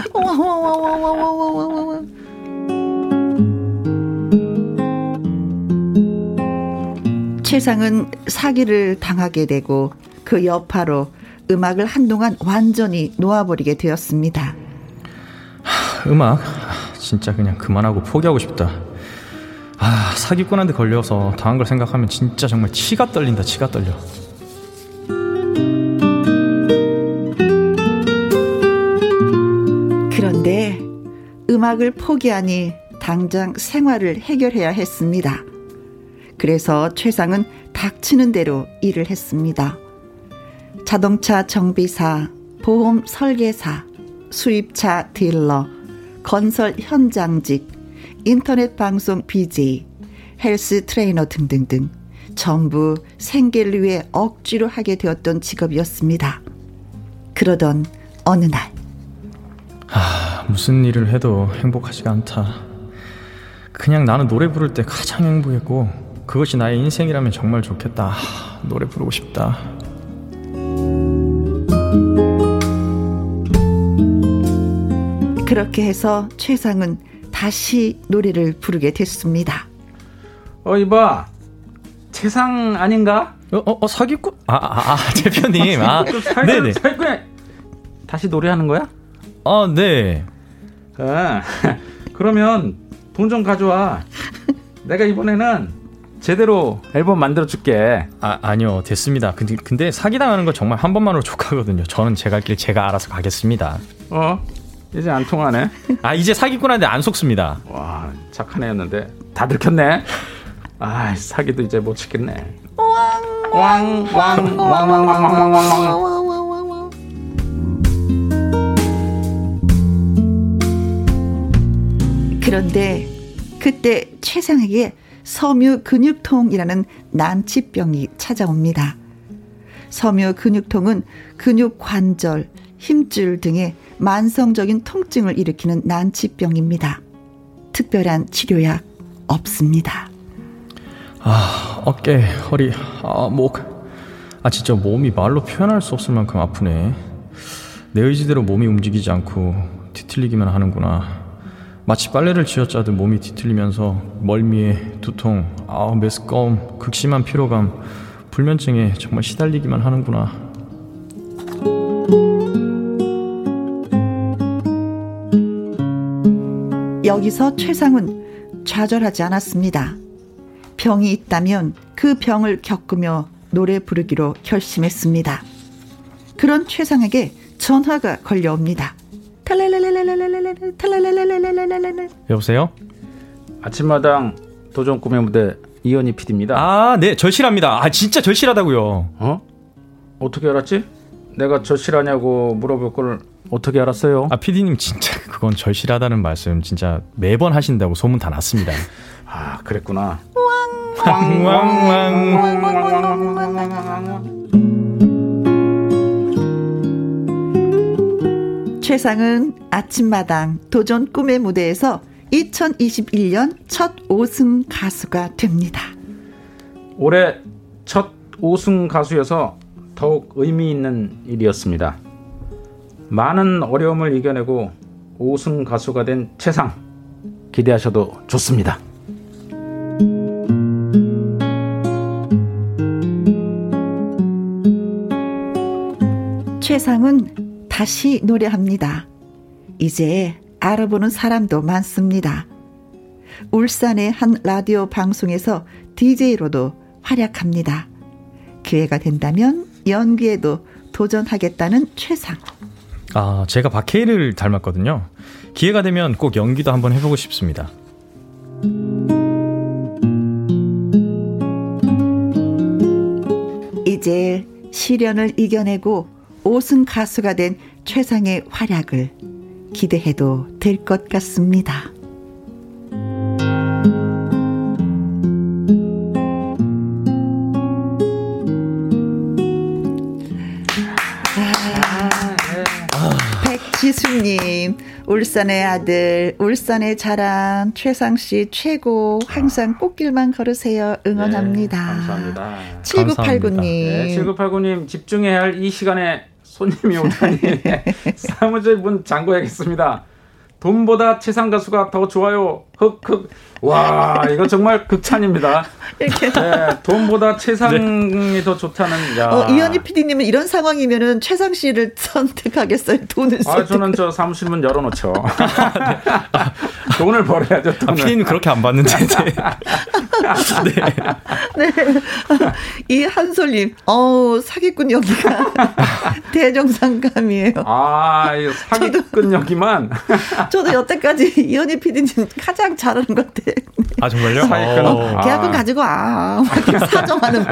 최상은 사기를 당하게 되고 그 여파로 음악을 한동안 완전히 놓아버리게 되었습니다. 음악 진짜 그냥 그만하고 포기하고 싶다. 아 사기꾼한테 걸려서 당한 걸 생각하면 진짜 정말 치가 떨린다 치가 떨려. 그런데 음악을 포기하니 당장 생활을 해결해야 했습니다. 그래서 최상은 닥치는 대로 일을 했습니다. 자동차 정비사, 보험 설계사, 수입차 딜러, 건설 현장직, 인터넷 방송 BJ, 헬스 트레이너 등등등 전부 생계를 위해 억지로 하게 되었던 직업이었습니다. 그러던 어느 날 아 무슨 일을 해도 행복하지가 않다. 그냥 나는 노래 부를 때 가장 행복했고 그것이 나의 인생이라면 정말 좋겠다. 아, 노래 부르고 싶다. 그렇게 해서 최상은 다시 노래를 부르게 됐습니다. 어 이봐 최상 아닌가? 어, 어, 어 사기꾼? 아, 아, 아 대표님. 아, 네네. 사기꾼 다시 노래하는 거야? 아, 네. 아, *laughs* 그러면 돈 좀 가져와. 내가 이번에는 제대로 앨범 만들어 줄게. 아, 아니요. 됐습니다. 근데, 근데 사기 당하는 거 정말 한 번만으로 족하거든요. 저는 제 갈 길 제가 알아서 가겠습니다. 어? 이제 안 통하네. 아, 이제 사기꾼한테 안 속습니다. 와, 착한 애였는데 다 들켰네. 아, 사기도 이제 못 치겠네. 왕왕왕왕왕왕왕왕왕왕 그런데 그때 최상에게 섬유 근육통이라는 난치병이 찾아옵니다. 섬유 근육통은 근육 관절, 힘줄 등의 만성적인 통증을 일으키는 난치병입니다. 특별한 치료약 없습니다. 아, 어깨, 허리, 아, 목. 아, 진짜 몸이 말로 표현할 수 없을 만큼 아프네. 내 의지대로 몸이 움직이지 않고 뒤틀리기만 하는구나. 마치 빨래를 쥐어짜듯 몸이 뒤틀리면서 멀미에 두통, 아, 메스꺼움, 극심한 피로감, 불면증에 정말 시달리기만 하는구나. 여기서 최상은 좌절하지 않았습니다. 병이 있다면 그 병을 겪으며 노래 부르기로 결심했습니다. 그런 최상에게 전화가 걸려옵니다. 여보세요? 아침마당 도전 꿈의 무대 이현희 PD입니다. 아, 네, 절실합니다. 아, 진짜 절실하다고요. 어? 어떻게 알았지? 내가 절실하냐고 물어볼 걸 어떻게 알았어요? 아, PD님 진짜 그건 절실하다는 말씀 진짜 매번 하신다고 소문 다 났습니다. 아, 그랬구나. 최상은 아침마당 도전 꿈의 무대에서 2021년 첫 5승 가수가 됩니다. 올해 첫 5승 가수여서 더욱 의미 있는 일이었습니다. 많은 어려움을 이겨내고 5승 가수가 된 최상 기대하셔도 좋습니다. 최상은 다시 노래합니다. 이제 알아보는 사람도 많습니다. 울산의 한 라디오 방송에서 DJ로도 활약합니다. 기회가 된다면 연기에도 도전하겠다는 최상. 아, 제가 박해일을 닮았거든요. 기회가 되면 꼭 연기도 한번 해보고 싶습니다. 이제 시련을 이겨내고 5승 가수가 된 최상의 활약을 기대해도 될 것 같습니다. 아, 네. 지수님 울산의 아들, 울산의 자랑, 최상 씨 최고. 항상 꽃길만 걸으세요. 응원합니다. 네, 감사합니다. 7989님. 네, 7989님 집중해야 할 이 시간에 손님이 오다니 *laughs* 사무실 문 잠궈야겠습니다. 돈보다 최상 가수가 더 좋아요. 흑흑. 와 이거 정말 극찬입니다. *laughs* 네, 돈보다 최상이 더 좋다는. 야. 어, 이현희 PD님은 이런 상황이면은 최상 씨를 *laughs* 선택하겠어요. 돈을 아 선택. 저는 저 사무실 문 열어놓죠. *laughs* 돈을 벌어야죠. 아, 돈을. 피디님 그렇게 안 봤는데. *laughs* 네. 이 한솔님, 어우, 사기꾼 여기가 *laughs* 대정상감이에요. 아, 이 사기꾼 여기만. *laughs* 저도 여태까지 이현희 PD님 가장 잘하는 것 같아. 아 정말요? 사기꾼. 어. 계약금 가지고 와. 사정하는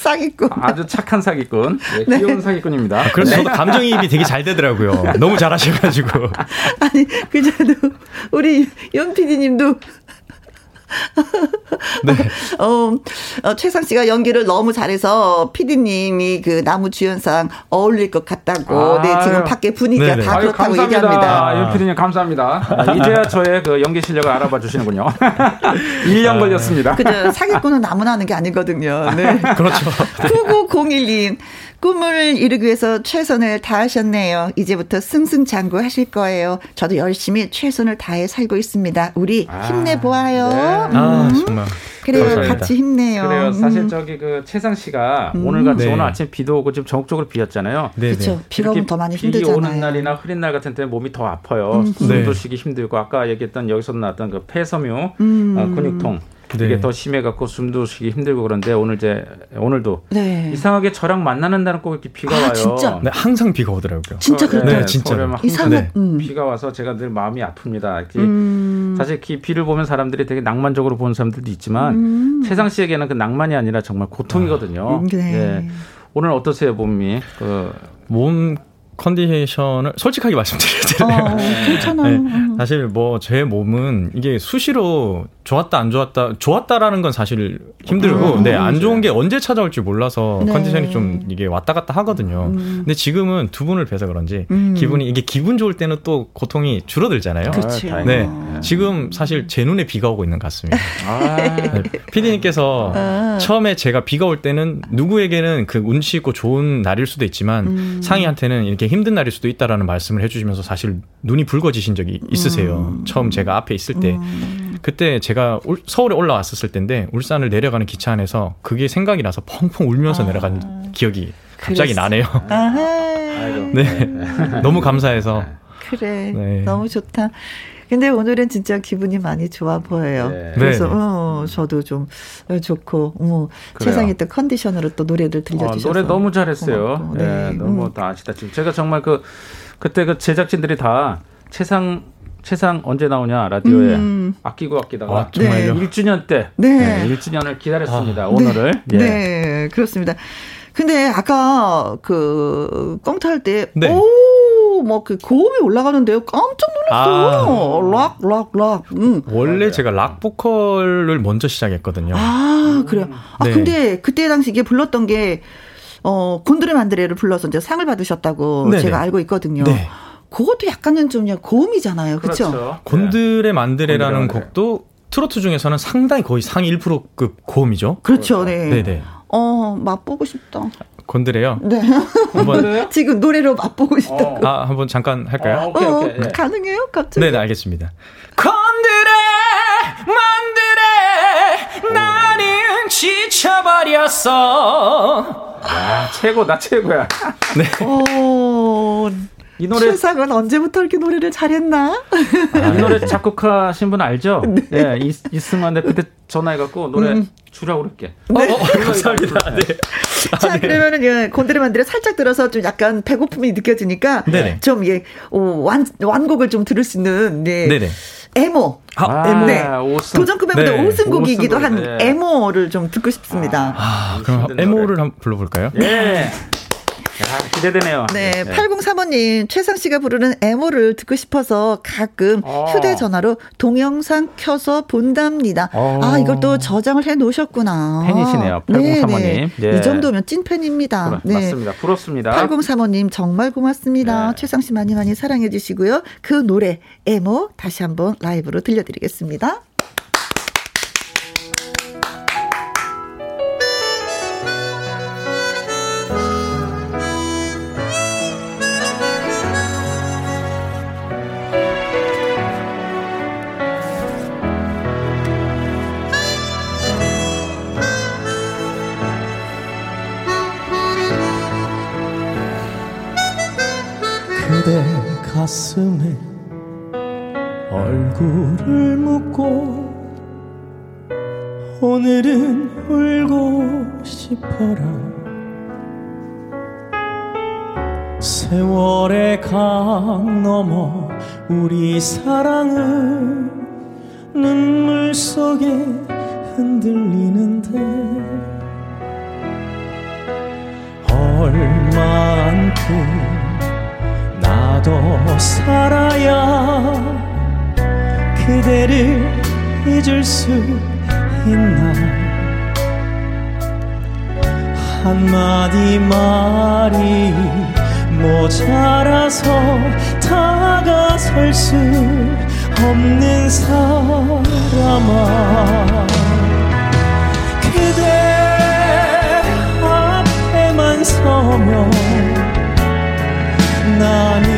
사기꾼. 아주 착한 사기꾼. 네, 귀여운 사기꾼입니다. 아, 그래서 저도 감정이입이 되게 잘 되더라고요. 너무 잘하셔가지고. 아니, 그저도 우리 연 PD님도 네. *laughs* 어, 어, 최상 씨가 연기를 너무 잘해서 PD님이 그 나무 주연상 어울릴 것 같다고. 네, 지금 밖에 분위기가 네네. 다 아유, 그렇다고 감사합니다. 얘기합니다. 연 PD님 감사합니다. 아, 이제야 저의 그 연기 실력을 알아봐 주시는군요. *laughs* 1년 걸렸습니다. 그죠. 사기꾼은 아무나 하는 게 아니거든요. 네. *laughs* 그렇죠. 9901님. 꿈을 이루기 위해서 최선을 다하셨네요. 이제부터 승승장구 하실 거예요. 저도 열심히 최선을 다해 살고 있습니다. 우리 힘내보아요. 아, 음. 정말. 그래요. 감사합니다. 같이 힘내요. 그래요. 사실 음. 저기 그 최상 씨가 음. 오늘 같이 네. 오늘 아침 비도 오고 지금 전국적으로 비였잖아요. 네. 네. 비가 오면 더 많이 비 힘들잖아요. 오는 날이나 흐린 날 같은 때 몸이 더 아파요. 음. 숨도 네. 쉬기 힘들고 아까 얘기했던 여기서 나왔던 그 폐섬유, 음. 어, 근육통 네. 이게 더 심해갖고 숨도 쉬기 힘들고 그런데 오늘 이제 오늘도 네. 이상하게 저랑 만나는 날은 꼭 이렇게 비가 아, 와요. 진짜? 네, 항상 비가 오더라고요. 진짜 어, 그래요? 네, 진짜. 이상한- 음. 비가 와서 제가 늘 마음이 아픕니다. 이렇게 음. 사실 이 비를 보면 사람들이 되게 낭만적으로 보는 사람들도 있지만 음. 최상 씨에게는 그 낭만이 아니라 정말 고통이거든요. 네. 예. 오늘 어떠세요, 몸이? 그 몸 컨디션을 솔직하게 말씀드리잖아요. 어, 괜찮아요. 네, 사실 뭐 제 몸은 이게 수시로 좋았다 안 좋았다 좋았다라는 건 사실 힘들고 음. 네, 안 좋은 게 언제 찾아올지 몰라서 네. 컨디션이 좀 이게 왔다 갔다 하거든요. 음. 근데 지금은 두 분을 뵈서 그런지 음. 기분이 이게 기분 좋을 때는 또 고통이 줄어들잖아요. 그렇죠. 아, 네. 다행이네요. 지금 사실 제 눈에 비가 오고 있는 것 같습니다. *laughs* 아, 네, 피디님께서 아. 처음에 제가 비가 올 때는 누구에게는 그 운치 있고 좋은 날일 수도 있지만 음. 상희한테는 이렇게 힘든 날일 수도 있다라는 말씀을 해주시면서 사실 눈이 붉어지신 적이 있으세요. 음. 처음 제가 앞에 있을 때. 그때 제가 울- 서울에 올라왔었을 때인데 울산을 내려가는 기차 안에서 그게 생각이 나서 펑펑 울면서 내려간 기억이 갑자기 그랬어. 나네요. *laughs* 네. 너무 감사해서. 그래. 네. 너무 좋다. 근데 오늘은 진짜 기분이 많이 좋아 보여요. 네. 그래서 네. 어, 저도 좀 어, 좋고 어. 세상에 또 컨디션으로 또 노래를 어, 들려주셔서 노래 너무 잘했어요. 네, 네. 너무 음. 다 아시다시피 제가 정말 그 그때 그 제작진들이 다 최상 최상 언제 나오냐 라디오에 음. 아끼고 아끼다가 아, 정말요? 네. 1주년 때 네. 1주년을 기다렸습니다. 아. 오늘을. 네. 예. 네, 그렇습니다. 근데 아까 그 꽁탈 때, 네. 오, 뭐그 고음이 올라가는데요. 깜짝 놀랐어요. 락, 락, 락. 음. 원래 맞아요. 제가 락 보컬을 먼저 시작했거든요. 아, 그래요. 아, 네. 근데 그때 당시 이게 불렀던 게, 어, 곤드레 만드레를 불러서 이제 상을 받으셨다고 네네. 제가 알고 있거든요. 네. 그것도 약간은 좀 그냥 고음이잖아요. 그렇죠? 그렇죠. 곤드레 만드레라는 곤드레 만드레. 곡도 트로트 중에서는 상당히 거의 상위 1%급 고음이죠. 그렇죠. 네. 네네. 어, 맛보고 싶다. 곤드레요. 네. 한번 지금 노래로 맛보고 싶다고. 아 한번 잠깐 어, 할까요? 오케이, 어, 오케이. 예. 가능해요? 갑자기? 네, 네 알겠습니다. 건드레 만드레 나는 지쳐버렸어 야, 최고, 나 최고야. 어, 이 노래, 최상은 언제부터 이렇게 노래를 잘했나? 이 노래 작곡하신 분 알죠? *laughs* 네. 이, 이승환 대표 때 전화해갖고 노래 음. 주라고 그럴게. 네. 감사합니다. 네. 자, 그러면은, 예, 곤드레 만드레 살짝 들어서 좀 약간 배고픔이 느껴지니까. 네네. 좀, 예, 오, 완, 완곡을 좀 들을 수 있는, 네. 네네. 에모. 아, 에모. 네. 오승. 도전급의 무대 네. 5승곡이기도 한 네. 에모를 좀 듣고 싶습니다. 아, 그럼 힘든 에모를 한번 불러볼까요? 예. 야, 기대되네요. 네, 8035님, 최상 씨가 부르는 애모를 듣고 싶어서 가끔 어. 휴대전화로 동영상 켜서 본답니다. 어. 아, 이걸 또 저장을 해 놓으셨구나. 팬이시네요, 8035님. 예. 이 정도면 찐 팬입니다. 그래, 맞습니다. 부럽습니다. 8035님, 정말 고맙습니다. 네. 최상 씨 많이 많이 사랑해 주시고요. 그 노래, 애모, 다시 한번 라이브로 들려드리겠습니다. 그대 가슴에 얼굴을 묻고 오늘은 울고 싶어라. 세월의 강 넘어 우리 사랑은 눈물 속에 흔들리는데 얼만큼 나도 살아야 그대를 잊을 수 있나? 한마디 말이 모자라서 다가설 수 없는 사람아. 그대 앞에만 서면 나는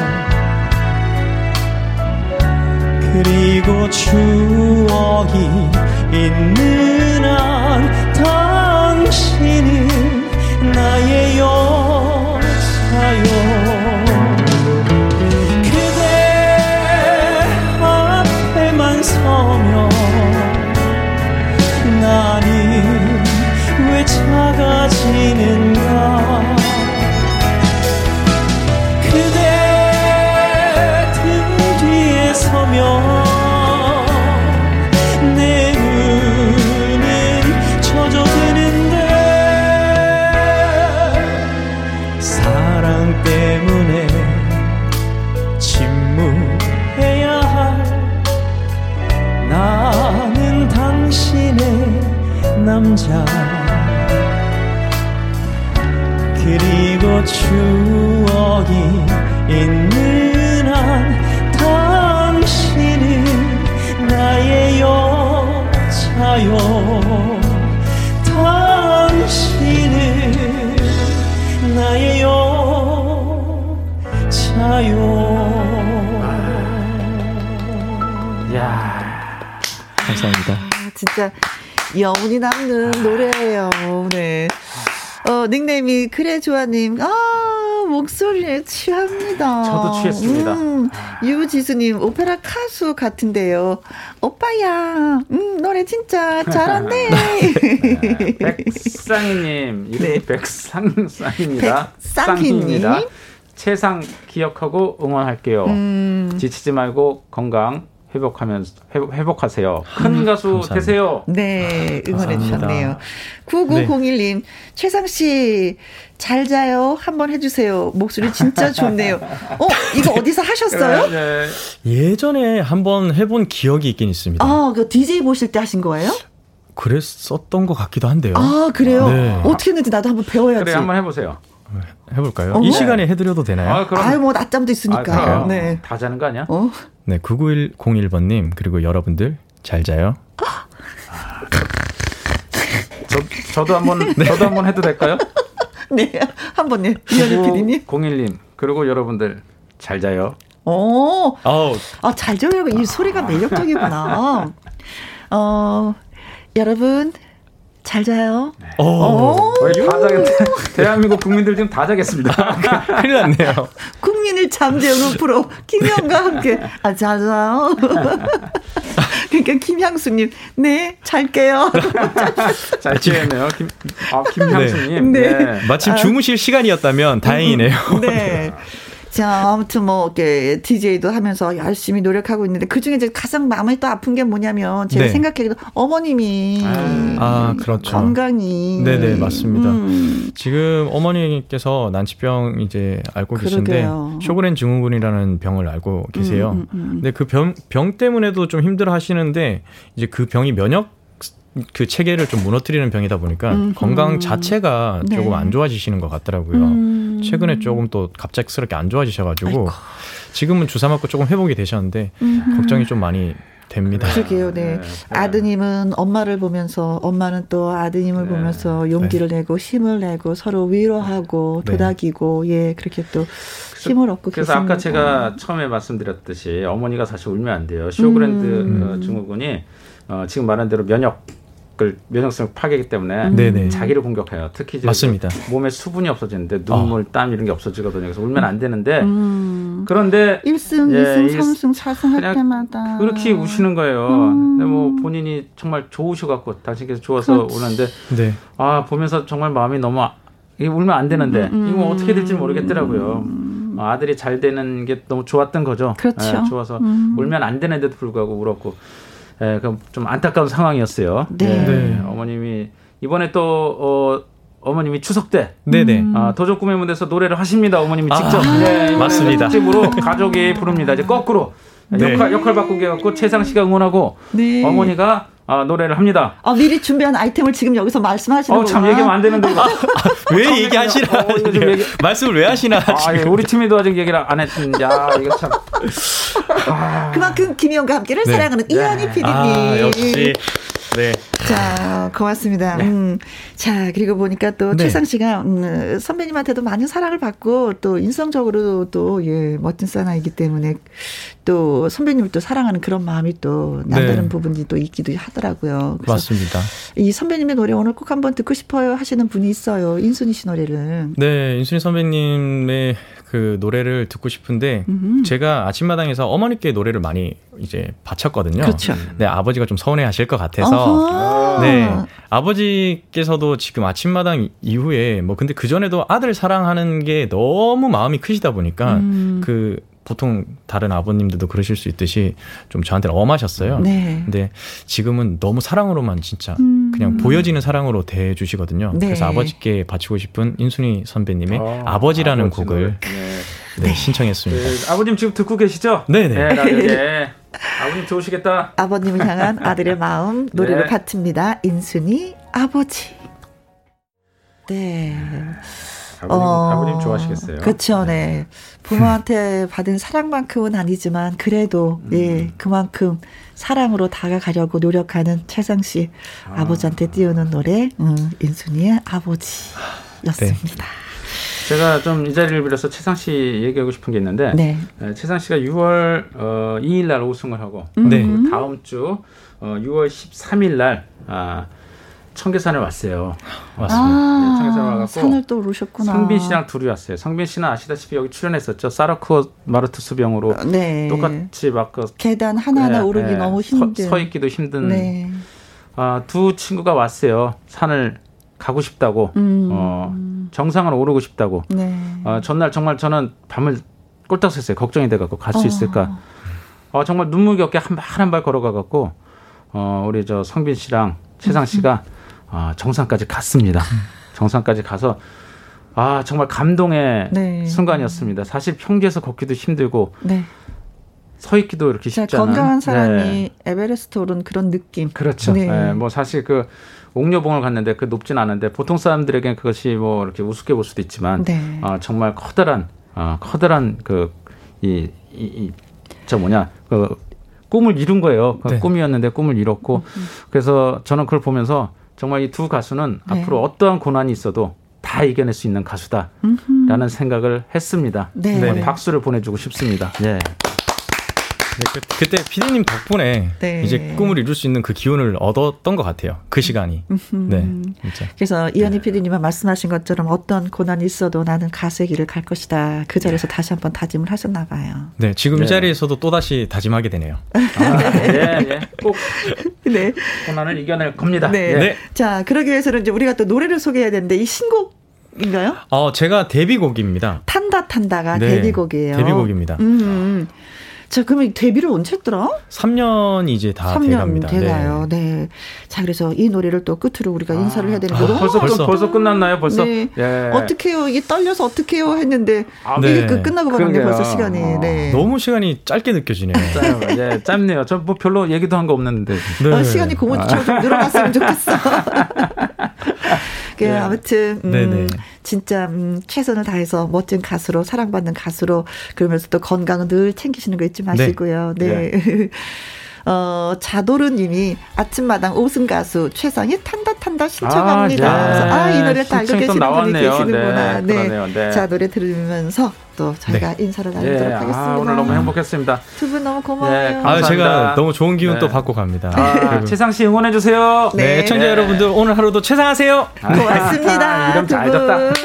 그리고 추억이 있는 한 당신은 나의 여자요. 그대 앞에만 서면 나는 왜 작아지는 남자. 그리고 추억이 있는 한 당신은 나의 여자요. 당신은 나의 여자요. 야. 감사합니다. 아, 진짜 여운이 남는 노래예요. 네. 어, 닉네임이 그래 좋아님. 아, 목소리에 취합니다. 저도 취했습니다. 음, 유지수님 오페라 가수 같은데요. 오빠야, 음, 노래 진짜 잘한대. *laughs* 백상희님 이름이 백상상입니다. 백상희님. 쌍희입니다. 최상 기억하고 응원할게요. 음. 지치지 말고 건강 회복하면서 회복, 회복 하세요. 큰 가수 감사합니다. 되세요. 네, 응원해 감사합니다. 주셨네요. 9901님, 최상 씨, 잘 자요. 한번 해주세요. 목소리 진짜 좋네요. 어, 이거 어디서 하셨어요? 네. 예전에 한번 해본 기억이 있긴 있습니다. 아, 그 DJ 보실 때 하신 거예요? 그랬었던 것 같기도 한데요. 아, 그래요? 네. 어떻게 했는지 나도 한번 배워야지. 그래 한번 해보세요. 해볼까요? 어? 이 시간에 해드려도 되나요? 아, 그럼 아유, 뭐, 낮잠도 있으니까. 아? 네. 다 자는 거 아니야? 어? 네, 99101번님, 그리고 여러분들, 잘 자요. 저 저도 한번 *laughs* 저도 한번 해도 될까요? *laughs* 네, 한번 네. 이현희 PD님. 01님 그리고 여러분들 잘 자요. 오, 아우, 아, 잘 들어요. 이 소리가 매력적이구나. 어, 여러분, 잘 자요. 오. 거의 다 자겠, *laughs* 대한민국 국민들 지금 다 자겠습니다. 큰일 났네요. *laughs* 국민을 잠재우는 프로 김영과 함께 아 잘 자요. *laughs* 그러니까 김향수님 네 잘게요. 잘 지냈네요. 김, 아, 김향수님. 네. 네. 마침 아. 주무실 시간이었다면 다행이네요. 네. 자, 아무튼 뭐, 이렇게, DJ도 하면서 열심히 노력하고 있는데, 그 중에 이제 가장 마음이 또 아픈 게 뭐냐면, 제가 네. 생각하기도 어머님이 아, 그렇죠. 건강이. 네네, 맞습니다. 음. 지금 어머니께서 난치병 이제 알고 계신데, 그러게요. 쇼그렌 증후군이라는 병을 알고 계세요. 음, 음, 음. 근데 그 병, 병 때문에도 좀 힘들어 하시는데, 이제 그 병이 면역 그 체계를 좀 무너뜨리는 병이다 보니까 음흠. 건강 자체가 네. 조금 안 좋아지시는 것 같더라고요. 음. 최근에 조금 또 갑작스럽게 안 좋아지셔가지고 지금은 주사 맞고 조금 회복이 되셨는데 음흠. 걱정이 좀 많이 됩니다. 그러게요, 네. 아드님은 엄마를 보면서, 엄마는 또 아드님을 보면서 용기를 내고 힘을 내고 서로 위로하고 네. 도닥이고, 예, 그렇게 또 힘을 얻고 그래서 계십니다. 아까 제가 처음에 말씀드렸듯이 어머니가 사실 울면 안 돼요. 쇼그랜드 음. 어, 증후군이 어, 지금 말한 대로 면역 을 면역성 파괴이기 때문에 음. 네네. 자기를 공격해요. 특히 이제 맞습니다. 몸에 수분이 없어지는데 눈물, 땀 이런 게 없어지거든요. 그래서 울면 안 되는데 음. 그런데 1승, 예, 2승, 일- 3승, 4승 할 때마다. 그렇게 우시는 거예요. 음. 근데 뭐 본인이 정말 좋으셔갖고 당신께서 좋아서 그렇지. 우는데 네. 아 보면서 정말 마음이 너무 아- 이게 울면 안 되는데 음, 이거 어떻게 될지 모르겠더라고요. 어, 아들이 잘 되는 게 너무 좋았던 거죠. 그렇죠. 예, 좋아서 음. 울면 안 되는데도 불구하고 울었고, 예, 그럼 좀 안타까운 상황이었어요. 네. 예, 네. 어머님이 이번에 또 어, 어머님이 추석 때 네네. 아, 도적 꿈의 무대에서 노래를 하십니다. 어머님이 아, 직접 아, 네, 이번에 맞습니다. 특집으로 가족이 부릅니다. 이제 거꾸로 네. 역할 역할 바꾸게 갖고 최상 씨가 응원하고 네. 어머니가 아, 노래를 합니다. 아, 미리 준비한 아이템을 지금 여기서 말씀하시는 어, 참. 얘기하면 안 되는데 이거. *laughs* 왜 얘기하시나? 어, 얘기- 말씀을 왜 하시나? 아, 예, 지금. 우리 팀에도 아직 얘기를 안 했는데 아, *laughs* 이거 참. 그만큼 김희영과 함께를 네. 사랑하는 이한희 PD님. 아, 역시. 네. 자, 고맙습니다. 음. 자, 그리고 보니까 또 네. 최상 씨가 음, 선배님한테도 많은 사랑을 받고 또 인성적으로 또 예, 멋진 사나이기 때문에 또 선배님을 또 사랑하는 그런 마음이 또 남다른 네. 부분이 또 있기도 하더라고요. 맞습니다. 이 선배님의 노래 오늘 꼭 한번 듣고 싶어요 하시는 분이 있어요. 인순이 씨 노래를. 네, 인순이 선배님의 그 노래를 듣고 싶은데 음흠. 제가 아침마당에서 어머니께 노래를 많이 이제 바쳤거든요. 그렇죠. 네, 아버지가 좀 서운해하실 것 같아서. 네, 아버지께서도 지금 아침마당 이후에 뭐 근데 그 전에도 아들 사랑하는 게 너무 마음이 크시다 보니까 음. 그 보통 다른 아버님들도 그러실 수 있듯이 좀 저한테는 엄하셨어요. 네. 근데 지금은 너무 사랑으로만 진짜 음. 그냥 보여지는 사랑으로 대해 주시거든요. 네. 그래서 아버지께 바치고 싶은 인순이 선배님의 어, 아버지라는 아버지 곡을 네, 신청했습니다. 그, 아버님 지금 듣고 계시죠? 네네. 네, 라디오에. *laughs* 아버님 좋으시겠다. 아버님을 향한 *laughs* 아들의 마음 노래를 네. 바칩니다. 인순이 아버지. 네. 아버님, 아버님 좋아하시겠어요. 그렇죠, 네. 부모한테 *laughs* 받은 사랑만큼은 아니지만 그래도 음. 예 그만큼 사랑으로 다가가려고 노력하는 최상 씨 아. 버지한테 띄우는 노래 음, 인순이의 아버지였습니다. 제가 좀 이 자리를 빌어서 최상 씨 얘기하고 싶은 게 있는데 네. 에, 최상 씨가 6월 어, 2일 날 우승을 하고 네. 그 다음 주 어, 6월 13일 날 아, 청계산에 왔어요. 맞습니다. 네, 청계산에 아, 와갖고 산을 또 오르셨구나. 성빈 씨랑 둘이 왔어요. 성빈 씨는 아시다시피 여기 출연했었죠. 사르코 마르투스 병으로 네. 똑같이 막 그 계단 하나하나 오르기 너무 힘든. 서, 서 있기도 힘든 네. 아, 두 친구가 왔어요. 산을 가고 싶다고 음. 어, 정상을 오르고 싶다고. 네. 어, 전날 정말 저는 밤을 꼴딱 샜어요. 걱정이 돼갖고 갈수 어. 있을까. 어, 정말 눈물겹게 한 발 한 발 걸어가갖고 어, 우리 저 성빈 씨랑 최상 씨가 어, 정상까지 갔습니다. 정상까지 가서 아 정말 감동의 네. 순간이었습니다. 사실 평지에서 걷기도 힘들고 네. 서 있기도 이렇게 쉽지 않은 건강한 사람이 네. 에베레스트 오른 그런 느낌. 그렇죠. 네. 네, 뭐 사실 그 옥녀봉을 갔는데 그 높진 않은데 보통 사람들에겐 그것이 뭐 이렇게 우습게 볼 수도 있지만 네. 어, 정말 커다란 어, 커다란 그이이저 뭐냐 그 꿈을 이룬 거예요. 그 네. 꿈이었는데 꿈을 이뤘고 그래서 저는 그걸 보면서 정말 이 두 가수는 네. 앞으로 어떠한 고난이 있어도 다 이겨낼 수 있는 가수다라는 생각을 했습니다. 네. 네, 네. 박수를 보내주고 싶습니다. 네. 그, 그때 피디님 덕분에 네. 이제 꿈을 이룰 수 있는 그 기운을 얻었던 것 같아요. 그 시간이. 네, 진짜. 그래서 이현희 PD님은 말씀하신 것처럼 어떤 고난이 있어도 나는 가수의 길을 갈 것이다. 그 자리에서 다시 한번 다짐을 하셨나 봐요. 네, 지금 네. 이 자리에서도 또 다시 다짐하게 되네요. *laughs* 예, 예. 꼭 네. 고난을 이겨낼 겁니다. 네. 예. 자, 그러기 위해서는 이제 우리가 또 노래를 소개해야 되는데 이 신곡 인가요? 어, 제가 데뷔곡입니다. 탄다 탄다가 네, 데뷔곡이에요. 데뷔곡입니다. 음, 음. 자, 그러면 데뷔를 언제 했더라? 3년이 이제 다 3년 돼갑니다. 돼가요. 네. 자, 그래서 이 노래를 또 끝으로 우리가 인사를 해야 되는데 아, 벌써, 아쉽다. 벌써 끝났나요? 벌써? 네. 예. 어떻게요? 이게 떨려서 어떡해요? 했는데 이게 네. 그 끝나고 봤는데 그러게요. 벌써 시간이 네. 너무 시간이 짧게 느껴지네요. *laughs* 짧아요. 예, 짧네요. 저 뭐 별로 얘기도 한 거 없는데. 네. 어, 시간이 고무줄처럼 좀 늘어났으면 좋겠어. 그 *laughs* *laughs* 아무튼 음, 네네. 진짜 음, 최선을 다해서 멋진 가수로 사랑받는 가수로 그러면서 또 건강은 늘 챙기시는 거 잊지 마시고요. 네. *laughs* 어, 자도르님이 아침마당 오승 가수 최상희 탄다 탄다 신청합니다. 아, 예. 그래서 아, 이 노래 다 알고 계시는 분이. 계시는구나. 네, 그러네요. 네. 자, 노래 들으면서 또 저희가 인사를 나누도록 예, 하겠습니다. 아, 오늘 너무 행복했습니다. 두 분 너무 고마워요. 예, 아, 감사합니다. 제가 너무 좋은 기운 네. 또 받고 갑니다. 아, 그리고- *laughs* 최상 씨 응원해 주세요. 네, 청자 여러분들 오늘 하루도 최상하세요. 고맙습니다. 이름 잘. 졌다. *laughs*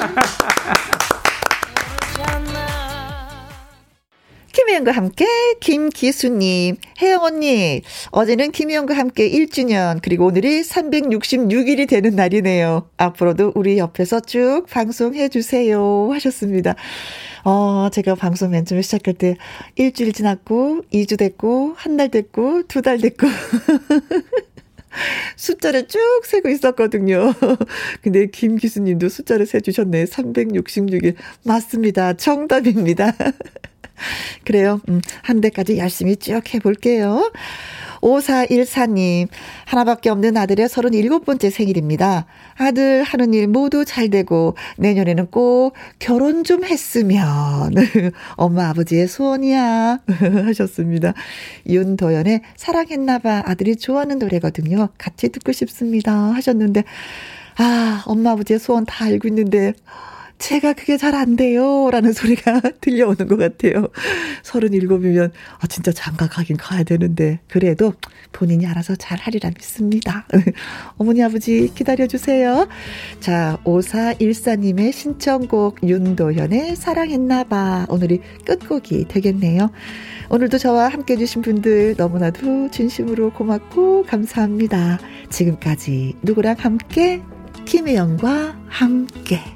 김혜영과 함께 김기수님, 혜영 언니, 어제는 김혜영과 함께 1주년, 그리고 오늘이 366일이 되는 날이네요. 앞으로도 우리 옆에서 쭉 방송해 주세요. 하셨습니다. 어, 제가 방송 맨 처음에 시작할 때 일주일 지났고, 2주 됐고, 한 달 됐고, 두 달 됐고. *laughs* 숫자를 쭉 세고 있었거든요. *laughs* 근데 김 기수 님도 숫자를 세 주셨네. 366일. 맞습니다. 정답입니다. *laughs* 그래요. 음, 한 대까지 열심히 쭉 해볼게요. 5414님, 하나밖에 없는 아들의 37번째 생일입니다. 아들 하는 일 모두 잘 되고, 내년에는 꼭 결혼 좀 했으면. *laughs* 엄마, 아버지의 소원이야. *laughs* 하셨습니다. 윤도연의 사랑했나봐 아들이 좋아하는 노래거든요. 같이 듣고 싶습니다. 하셨는데, 아, 엄마, 아버지의 소원 다 알고 있는데, 제가 그게 잘 안 돼요. 라는 소리가 *laughs* 들려오는 것 같아요. 37이면, 아, 진짜 장가 가긴 가야 되는데, 그래도 본인이 알아서 잘 하리라 믿습니다. *laughs* 어머니, 아버지 기다려주세요. 자, 5414님의 신청곡 윤도현의 사랑했나봐. 오늘이 끝곡이 되겠네요. 오늘도 저와 함께 해주신 분들 너무나도 진심으로 고맙고 감사합니다. 지금까지 누구랑 함께? 김혜영과 함께.